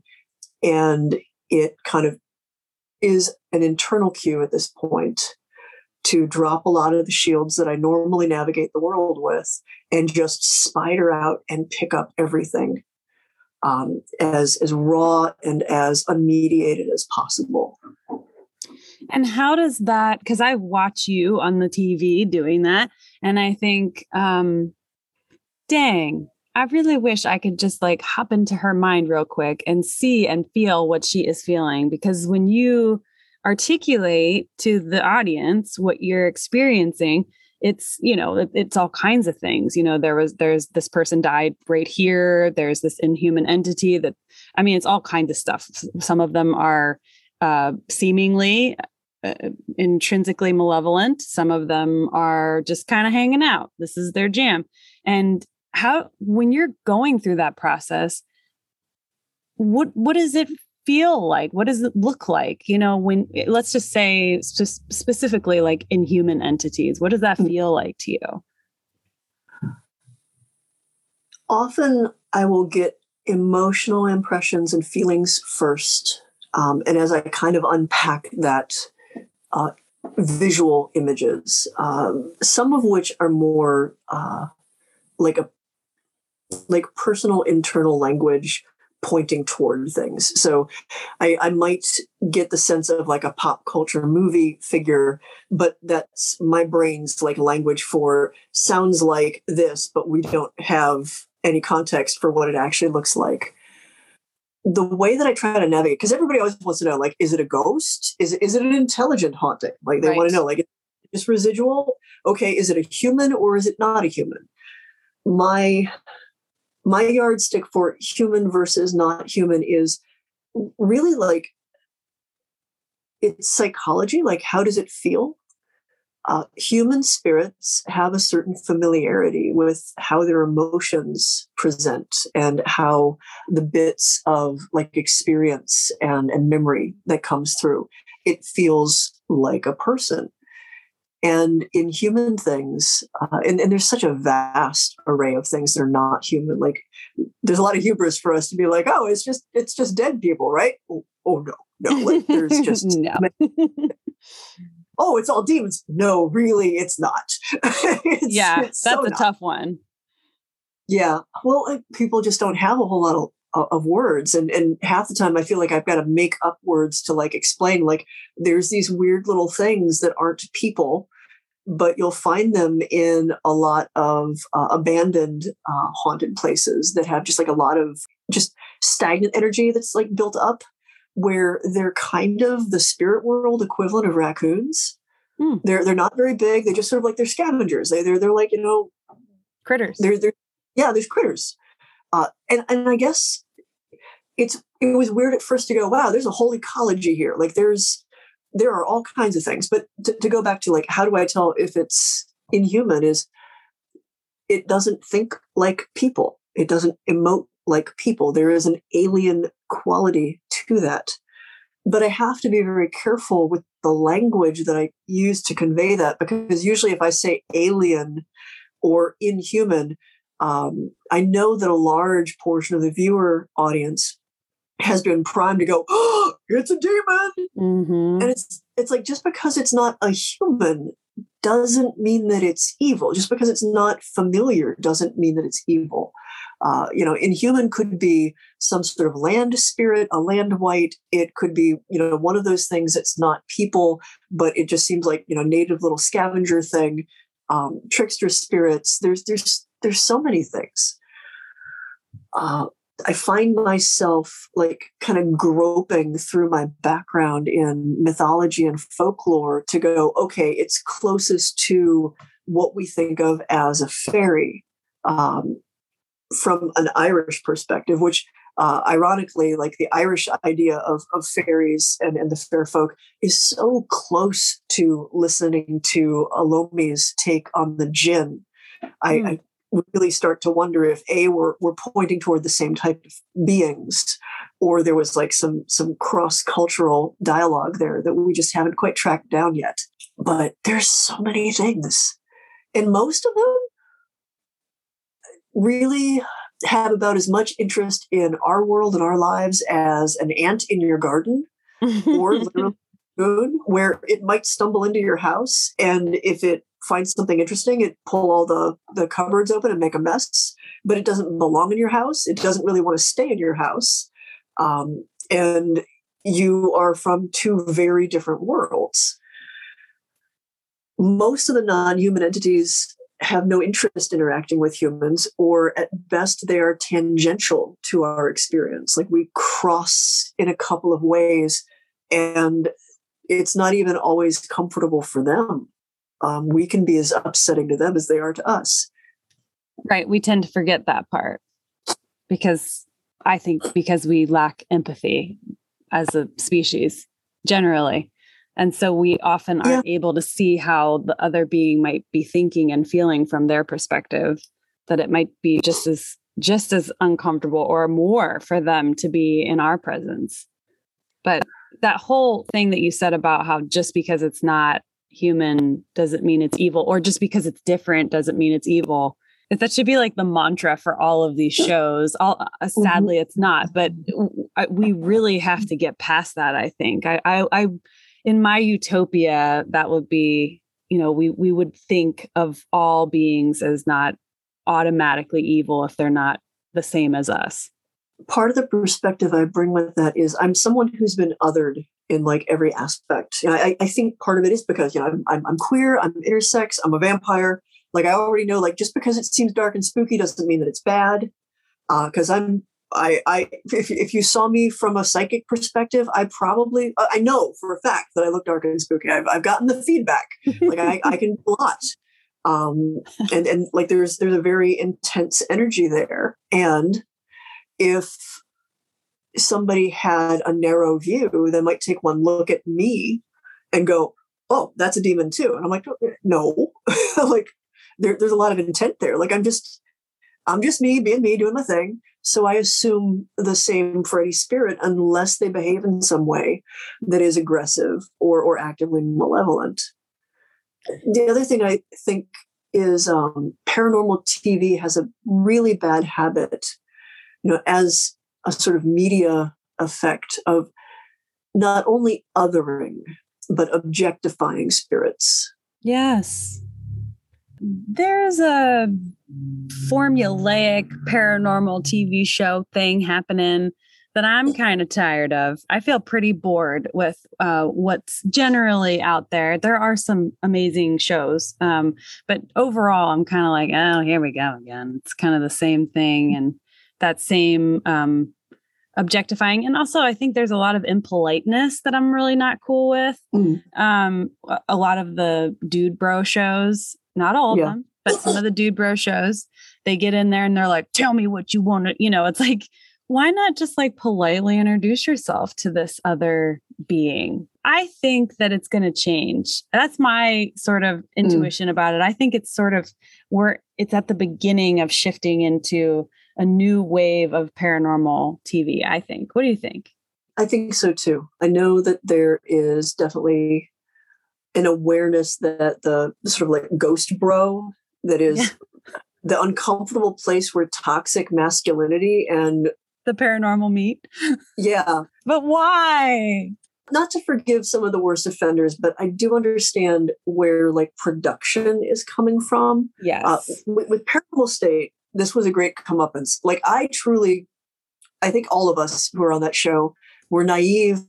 and it kind of is an internal cue at this point to drop a lot of the shields that I normally navigate the world with and just spider out and pick up everything um, as as raw and as unmediated as possible And how does that, because I watch you on the TV doing that, and I think, um, dang, I really wish I could just like hop into her mind real quick and see and feel what she is feeling. Because when you articulate to the audience what you're experiencing, it's you know it, it's all kinds of things you know there was there's this person died right here there's this inhuman entity that i mean it's all kinds of stuff. Some of them are uh, seemingly uh, intrinsically malevolent some of them are just kind of hanging out this is their jam. And how when you're going through that process what what does it feel like? What does it look like? You know when eh, let's just say just specifically like inhuman entities what does that hmm. feel like to you? Often i will get emotional impressions and feelings first um, and as i kind of unpack that uh, visual images um, some of which are more uh, like a like personal internal language pointing toward things. So I, I, might get the sense of like a pop culture movie figure, but that's my brain's like language for sounds like this, but we don't have any context for what it actually looks like. The way that I try to navigate, because everybody always wants to know, like, is it a ghost? Is it is it an intelligent haunting? Like they right. want to know, like, is residual? Okay, is it a human or is it not a human? My my yardstick for human versus not human is really like it's psychology like how does it feel? Uh, human spirits have a certain familiarity with how their emotions present and how the bits of like experience and, and memory that comes through it feels like a person and in human things uh, and, and there's such a vast array of things that are not human like there's a lot of hubris for us to be like oh it's just it's just dead people right oh, oh no no like there's just no. oh it's all demons no really it's not it's, yeah it's that's so a not. tough one yeah well people just don't have a whole lot of of words and and half the time i feel like i've got to make up words to like explain like there's these weird little things that aren't people but you'll find them in a lot of uh, abandoned uh, haunted places that have just like a lot of just stagnant energy that's like built up where they're kind of the spirit world equivalent of raccoons. Hmm. they're they're not very big they just sort of like they're scavengers. They, they're they're like you know critters. they're, they're yeah there's critters uh, and and I guess it's it was weird at first to go, wow, there's a whole ecology here. Like there's there are all kinds of things. But to, to go back to like, how do I tell if it's inhuman? Is it doesn't think like people. It doesn't emote like people. There is an alien quality to that. But I have to be very careful with the language that I use to convey that because usually if I say alien or inhuman, um, I know that a large portion of the viewer audience has been primed to go, oh, it's a demon. Mm-hmm. And it's it's like just because it's not a human doesn't mean that it's evil. Just because it's not familiar doesn't mean that it's evil. Uh, you know, inhuman could be some sort of land spirit, a land wight. It could be, you know, one of those things that's not people, but it just seems like, you know, native little scavenger thing, um, trickster spirits. There's there's there's so many things. Uh, I find myself like kind of groping through my background in mythology and folklore to go, okay, it's closest to what we think of as a fairy um, from an Irish perspective, which uh, ironically, like the Irish idea of, of fairies and, and the fair folk is so close to listening to Olomi's take on the jinn. I, mm. I really start to wonder if a we're, we're pointing toward the same type of beings or there was like some some cross-cultural dialogue there that we just haven't quite tracked down yet. But there's so many things and most of them really have about as much interest in our world and our lives as an ant in your garden or literally where it might stumble into your house and if it find something interesting, it pull all the the cupboards open and make a mess. But it doesn't belong in your house. It doesn't really want to stay in your house. Um, and you are from two very different worlds. Most of the non human entities have no interest interacting with humans, or at best, they are tangential to our experience. Like we cross in a couple of ways, and it's not even always comfortable for them. Um, we can be as upsetting to them as they are to us. Right. We tend to forget that part because I think because we lack empathy as a species generally. And so we often aren't yeah. able to see how the other being might be thinking and feeling from their perspective, that it might be just as just as uncomfortable or more for them to be in our presence. But that whole thing that you said about how just because it's not human doesn't mean it's evil, or just because it's different doesn't mean it's evil. That should be like the mantra for all of these shows. All uh, mm-hmm. sadly, it's not, but we really have to get past that. I think I, I, I in my utopia, that would be, you know, we we would think of all beings as not automatically evil if they're not the same as us. Part of the perspective I bring with that is I'm someone who's been othered in like every aspect. You know, I, I think part of it is because you know I'm, I'm, I'm queer, I'm intersex, I'm a vampire. Like I already know, like just because it seems dark and spooky doesn't mean that it's bad. Because uh, I'm I, I if, if you saw me from a psychic perspective, I probably I know for a fact that I look dark and spooky. I've, I've gotten the feedback. Like I, I can plot. Um, and and like there's there's a very intense energy there. And if somebody had a narrow view, they might take one look at me and go, "Oh, that's a demon too." And I'm like, "No, like there, there's a lot of intent there. Like I'm just I'm just me being me doing my thing." So I assume the same for any spirit unless they behave in some way that is aggressive or, or actively malevolent. The other thing I think is um, paranormal TV has a really bad habit, you know, as a sort of media effect of not only othering, but objectifying spirits. Yes. There's a formulaic paranormal TV show thing happening that I'm kind of tired of. I feel pretty bored with uh, what's generally out there. There are some amazing shows, um, but overall, I'm kind of like, oh, here we go again. It's kind of the same thing and that same um, objectifying. And also, I think there's a lot of impoliteness that I'm really not cool with. Mm. Um, a lot of the dude bro shows, not all of yeah. them, but some of the dude bro shows, they get in there and they're like, tell me what you want to, you know, it's like, why not just like politely introduce yourself to this other being? I think that it's going to change. That's my sort of mm. intuition mm. about it. I think it's sort of we're it's at the beginning of shifting into a new wave of paranormal TV, I think. What do you think? I think so too. I know that there is definitely an awareness that the sort of like ghost bro that is yeah. the uncomfortable place where toxic masculinity and the paranormal meet. Yeah. but why? Not to forgive some of the worst offenders, but I do understand where like production is coming from. Yes. Uh, with, with Paranormal State, this was a great comeuppance. Like I truly, I think all of us who are on that show were naive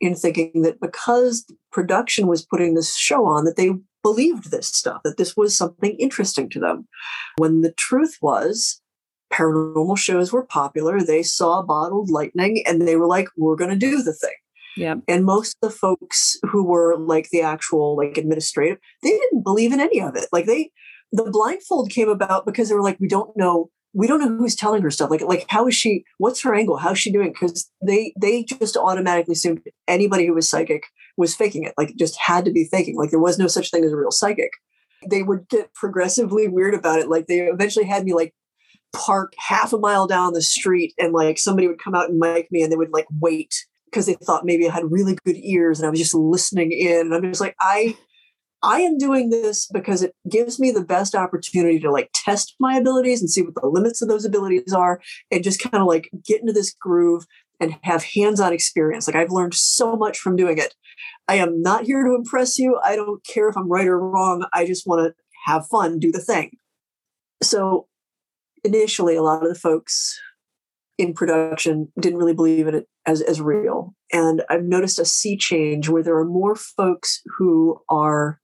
in thinking that because production was putting this show on, that they believed this stuff, that this was something interesting to them. When the truth was, paranormal shows were popular. They saw bottled lightning and they were like, we're going to do the thing. Yeah. And most of the folks who were like the actual like administrative, they didn't believe in any of it. Like they, the blindfold came about because they were like, we don't know we don't know who's telling her stuff. Like, like how is she? What's her angle? How's she doing? Because they they just automatically assumed anybody who was psychic was faking it. Like, just had to be faking. Like, there was no such thing as a real psychic. They would get progressively weird about it. Like, they eventually had me like park half a mile down the street, and like somebody would come out and mic me, and they would like wait because they thought maybe I had really good ears, and I was just listening in. And I'm just like, I I am doing this because it gives me the best opportunity to like test my abilities and see what the limits of those abilities are and just kind of like get into this groove and have hands-on experience. Like I've learned so much from doing it. I am not here to impress you. I don't care if I'm right or wrong. I just want to have fun, do the thing. So initially a lot of the folks in production didn't really believe in it as, as real. And I've noticed a sea change where there are more folks who are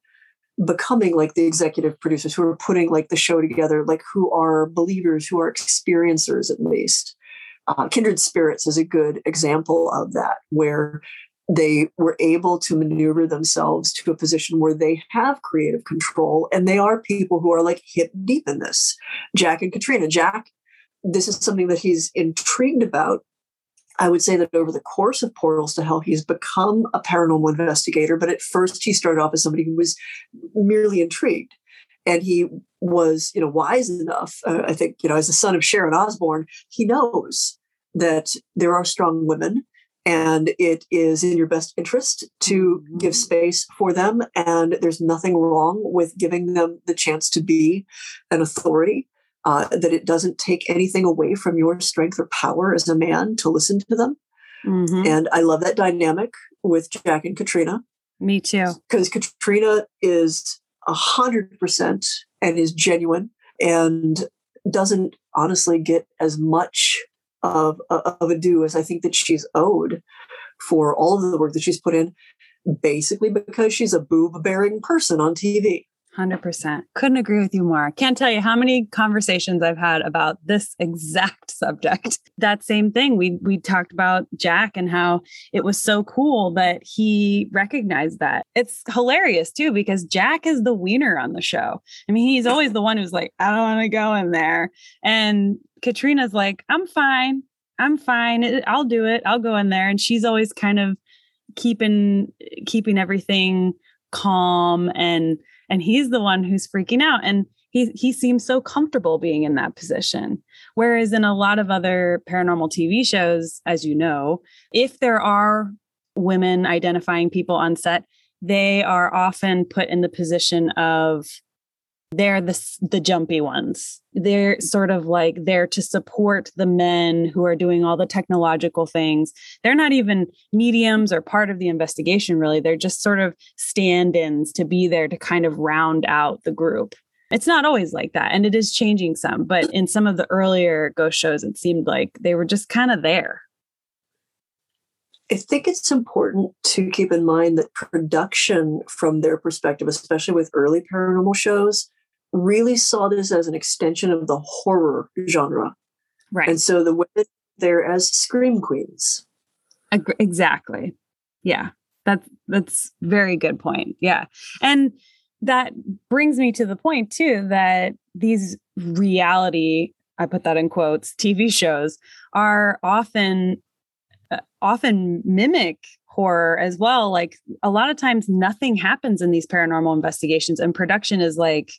becoming like the executive producers who are putting like the show together, like who are believers, who are experiencers at least. Uh, Kindred Spirits is a good example of that, where they were able to maneuver themselves to a position where they have creative control and they are people who are like hip deep in this. Jack and Katrina. Jack, this is something that he's intrigued about I would say that over the course of Portals to Hell, he's become a paranormal investigator. But at first, he started off as somebody who was merely intrigued. And he was, you know, wise enough. Uh, I think, you know, as the son of Sharon Osbourne, he knows that there are strong women, and it is in your best interest to mm-hmm. give space for them. And there's nothing wrong with giving them the chance to be an authority uh, that it doesn't take anything away from your strength or power as a man to listen to them. Mm-hmm. And I love that dynamic with Jack and Katrina. Me too. Because Katrina is a hundred percent and is genuine and doesn't honestly get as much of, of a due as I think that she's owed for all of the work that she's put in, basically because she's a boob bearing person on TV. 100%. Couldn't agree with you more. Can't tell you how many conversations I've had about this exact subject. That same thing. We we talked about Jack and how it was so cool that he recognized that. It's hilarious too because Jack is the wiener on the show. I mean, he's always the one who's like, I don't want to go in there. And Katrina's like, I'm fine. I'm fine. I'll do it. I'll go in there. And she's always kind of keeping keeping everything calm and and he's the one who's freaking out. And he he seems so comfortable being in that position. Whereas in a lot of other paranormal TV shows as you know if there are women identifying people on set they are often put in the position of they're the the jumpy ones. They're sort of like there to support the men who are doing all the technological things. They're not even mediums or part of the investigation really. They're just sort of stand-ins to be there to kind of round out the group. It's not always like that and it is changing some, but in some of the earlier ghost shows it seemed like they were just kind of there. I think it's important to keep in mind that production, from their perspective, especially with early paranormal shows, really saw this as an extension of the horror genre. Right. And so the women there as scream queens. Exactly. Yeah. That's that's very good point. Yeah. And that brings me to the point too that these reality I put that in quotes TV shows are often uh, often mimic horror as well like a lot of times nothing happens in these paranormal investigations and production is like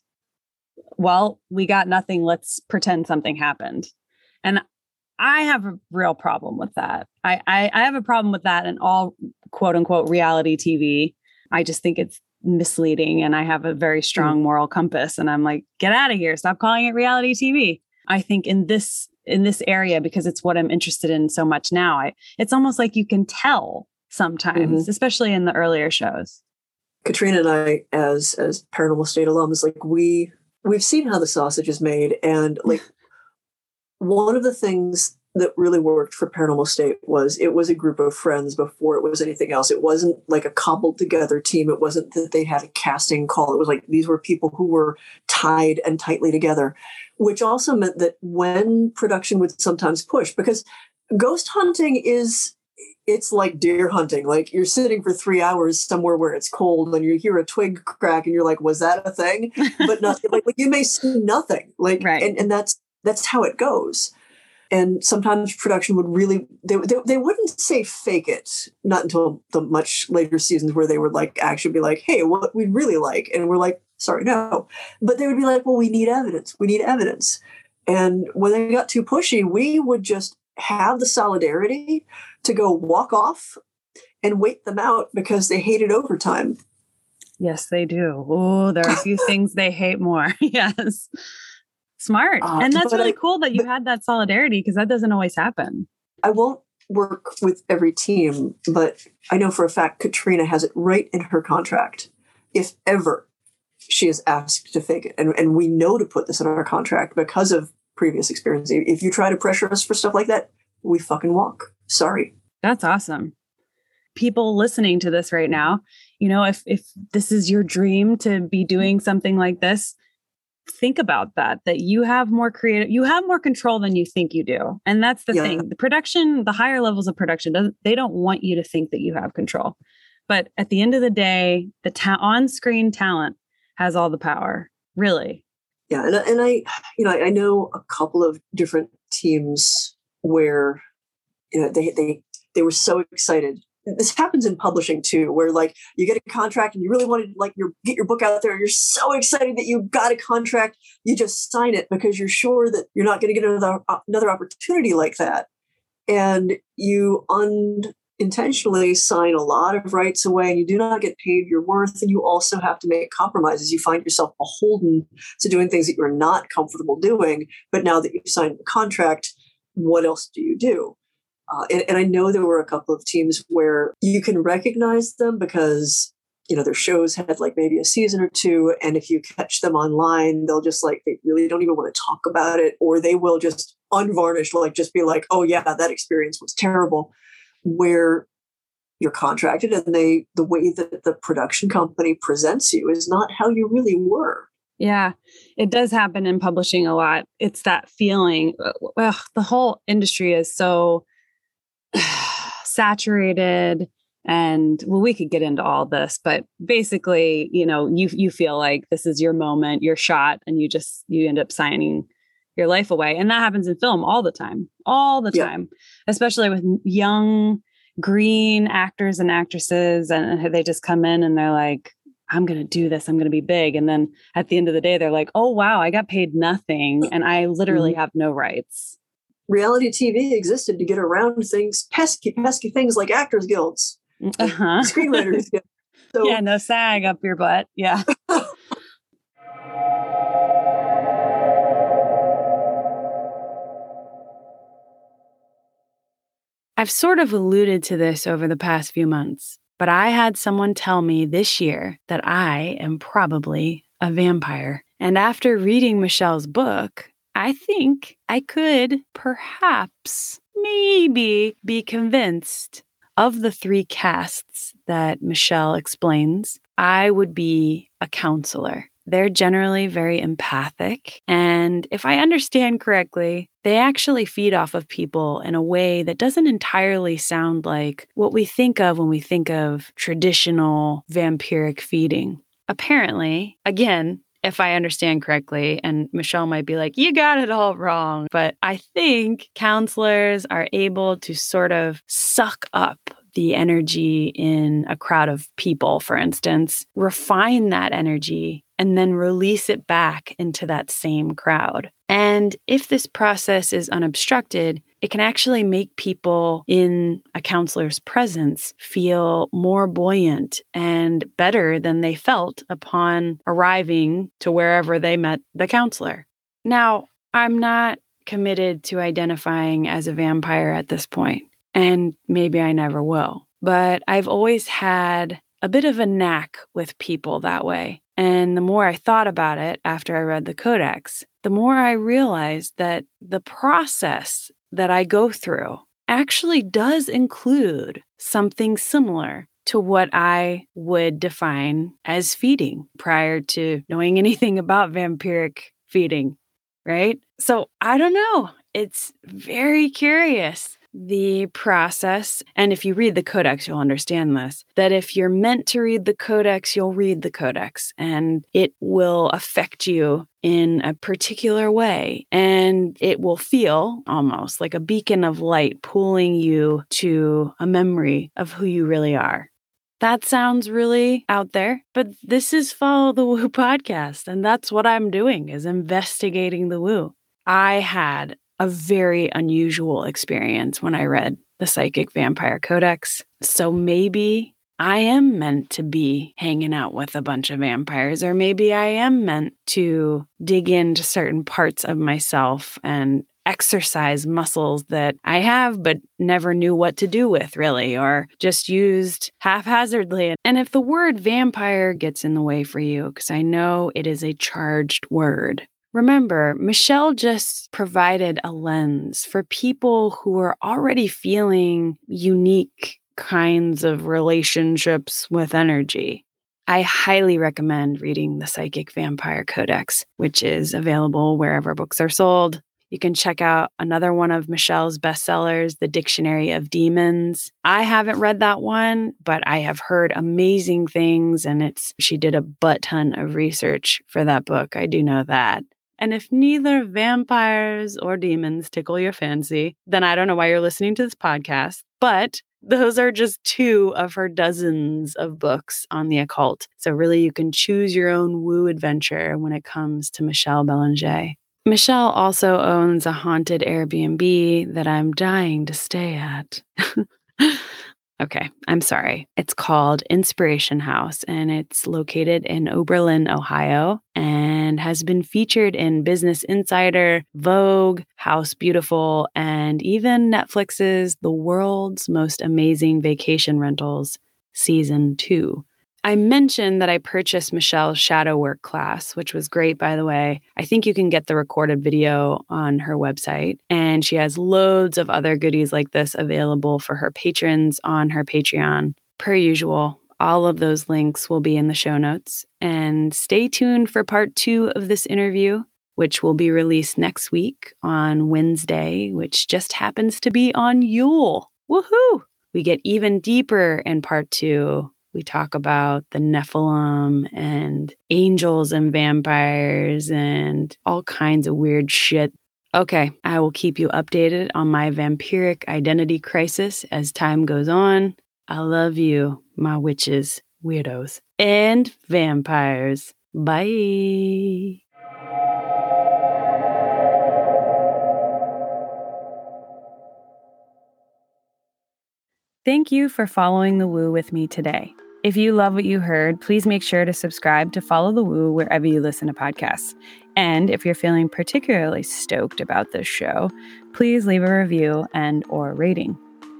well, we got nothing. Let's pretend something happened. And I have a real problem with that. I, I, I have a problem with that in all quote unquote reality TV. I just think it's misleading and I have a very strong mm. moral compass and I'm like, get out of here. Stop calling it reality TV. I think in this in this area because it's what I'm interested in so much now. I it's almost like you can tell sometimes, mm-hmm. especially in the earlier shows. Katrina and I, as as paranormal state alums, like we we've seen how the sausage is made and like one of the things that really worked for paranormal state was it was a group of friends before it was anything else. It wasn't like a cobbled together team. It wasn't that they had a casting call. It was like these were people who were tied and tightly together which also meant that when production would sometimes push because ghost hunting is it's like deer hunting. Like you're sitting for three hours somewhere where it's cold and you hear a twig crack and you're like, was that a thing? But not like, like you may see nothing. Like right. and, and that's that's how it goes. And sometimes production would really they, they, they wouldn't say fake it, not until the much later seasons where they would like actually be like, hey, what we'd really like. And we're like, sorry, no. But they would be like, well, we need evidence. We need evidence. And when they got too pushy, we would just have the solidarity to go walk off and wait them out because they hated overtime. Yes, they do. Oh, there are a few things they hate more. yes. Smart. Uh, and that's really I, cool that you had that solidarity because that doesn't always happen. I won't work with every team, but I know for a fact Katrina has it right in her contract. If ever she is asked to fake it, and, and we know to put this in our contract because of previous experience. If you try to pressure us for stuff like that, we fucking walk. Sorry. That's awesome. People listening to this right now, you know, if if this is your dream to be doing something like this, think about that that you have more creative you have more control than you think you do and that's the yeah. thing the production the higher levels of production they don't want you to think that you have control but at the end of the day the ta- on-screen talent has all the power really yeah and, and i you know I know a couple of different teams where you know they they they were so excited. This happens in publishing too where like you get a contract and you really want to like your get your book out there and you're so excited that you got a contract you just sign it because you're sure that you're not going to get another uh, another opportunity like that. And you unintentionally sign a lot of rights away and you do not get paid your worth and you also have to make compromises. You find yourself beholden to doing things that you're not comfortable doing but now that you've signed the contract what else do you do uh, and, and I know there were a couple of teams where you can recognize them because you know their shows had like maybe a season or two and if you catch them online they'll just like they really don't even want to talk about it or they will just unvarnished like just be like oh yeah that experience was terrible where you're contracted and they the way that the production company presents you is not how you really were yeah, it does happen in publishing a lot. It's that feeling. Uh, well, the whole industry is so saturated and well we could get into all this but basically you know you you feel like this is your moment your shot and you just you end up signing your life away and that happens in film all the time all the time especially with young green actors and actresses and they just come in and they're like I'm going to do this. I'm going to be big. And then at the end of the day, they're like, oh, wow, I got paid nothing and I literally mm-hmm. have no rights reality TV existed to get around things, pesky, pesky things like actors guilds, uh-huh. screenwriters guilds. So, yeah, no sag up your butt. Yeah. I've sort of alluded to this over the past few months, but I had someone tell me this year that I am probably a vampire. And after reading Michelle's book, I think I could perhaps, maybe be convinced of the three castes that Michelle explains, I would be a counselor. They're generally very empathic. And if I understand correctly, they actually feed off of people in a way that doesn't entirely sound like what we think of when we think of traditional vampiric feeding. Apparently, again, if I understand correctly, and Michelle might be like, you got it all wrong. But I think counselors are able to sort of suck up the energy in a crowd of people, for instance, refine that energy, and then release it back into that same crowd. And if this process is unobstructed, it can actually make people in a counselor's presence feel more buoyant and better than they felt upon arriving to wherever they met the counselor. Now, I'm not committed to identifying as a vampire at this point, and maybe I never will, but I've always had a bit of a knack with people that way. And the more I thought about it after I read the Codex, the more I realized that the process that I go through actually does include something similar to what I would define as feeding prior to knowing anything about vampiric feeding, right? So I don't know. It's very curious the process. And if you read the codex, you'll understand this that if you're meant to read the codex, you'll read the codex and it will affect you in a particular way. And it will feel almost like a beacon of light pulling you to a memory of who you really are. That sounds really out there, but this is Follow the Woo podcast. And that's what I'm doing is investigating the woo. I had a very unusual experience when I read the Psychic Vampire Codex. So maybe I am meant to be hanging out with a bunch of vampires, or maybe I am meant to dig into certain parts of myself and exercise muscles that I have but never knew what to do with, really, or just used haphazardly. And if the word vampire gets in the way for you, because I know it is a charged word, Remember, Michelle just provided a lens for people who are already feeling unique kinds of relationships with energy. I highly recommend reading the Psychic Vampire Codex, which is available wherever books are sold. You can check out another one of Michelle's bestsellers, The Dictionary of Demons. I haven't read that one, but I have heard amazing things and it's she did a butt ton of research for that book. I do know that. And if neither vampires or demons tickle your fancy, then I don't know why you're listening to this podcast. But those are just two of her dozens of books on the occult. So, really, you can choose your own woo adventure when it comes to Michelle Belanger. Michelle also owns a haunted Airbnb that I'm dying to stay at. Okay, I'm sorry. It's called Inspiration House and it's located in Oberlin, Ohio, and has been featured in Business Insider, Vogue, House Beautiful, and even Netflix's The World's Most Amazing Vacation Rentals Season 2. I mentioned that I purchased Michelle's shadow work class, which was great, by the way. I think you can get the recorded video on her website. And she has loads of other goodies like this available for her patrons on her Patreon. Per usual, all of those links will be in the show notes. And stay tuned for part two of this interview, which will be released next week on Wednesday, which just happens to be on Yule. Woohoo! We get even deeper in part two we talk about the Nephilim and angels and vampires and all kinds of weird shit. Okay, I will keep you updated on my vampiric identity crisis as time goes on. I love you, my witches, weirdos, and vampires. Bye. Thank you for following the woo with me today. If you love what you heard, please make sure to subscribe to Follow the Woo wherever you listen to podcasts. And if you're feeling particularly stoked about this show, please leave a review and or rating.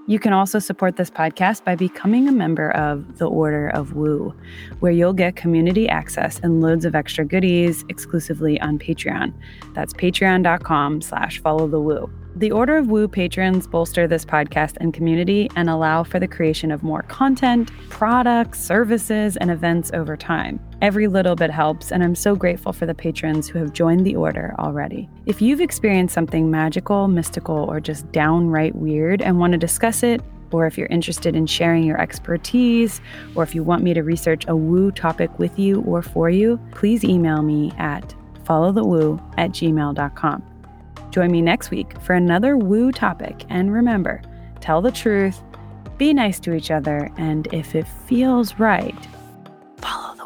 You can also support this podcast by becoming a member of the Order of Woo, where you'll get community access and loads of extra goodies exclusively on Patreon. That's patreon.com slash follow the woo. The Order of Woo patrons bolster this podcast and community and allow for the creation of more content, products, services, and events over time. Every little bit helps, and I'm so grateful for the patrons who have joined the Order already. If you've experienced something magical, mystical, or just downright weird and want to discuss it, or if you're interested in sharing your expertise, or if you want me to research a woo topic with you or for you, please email me at followthewoo at gmail.com. Join me next week for another woo topic. And remember, tell the truth, be nice to each other, and if it feels right, follow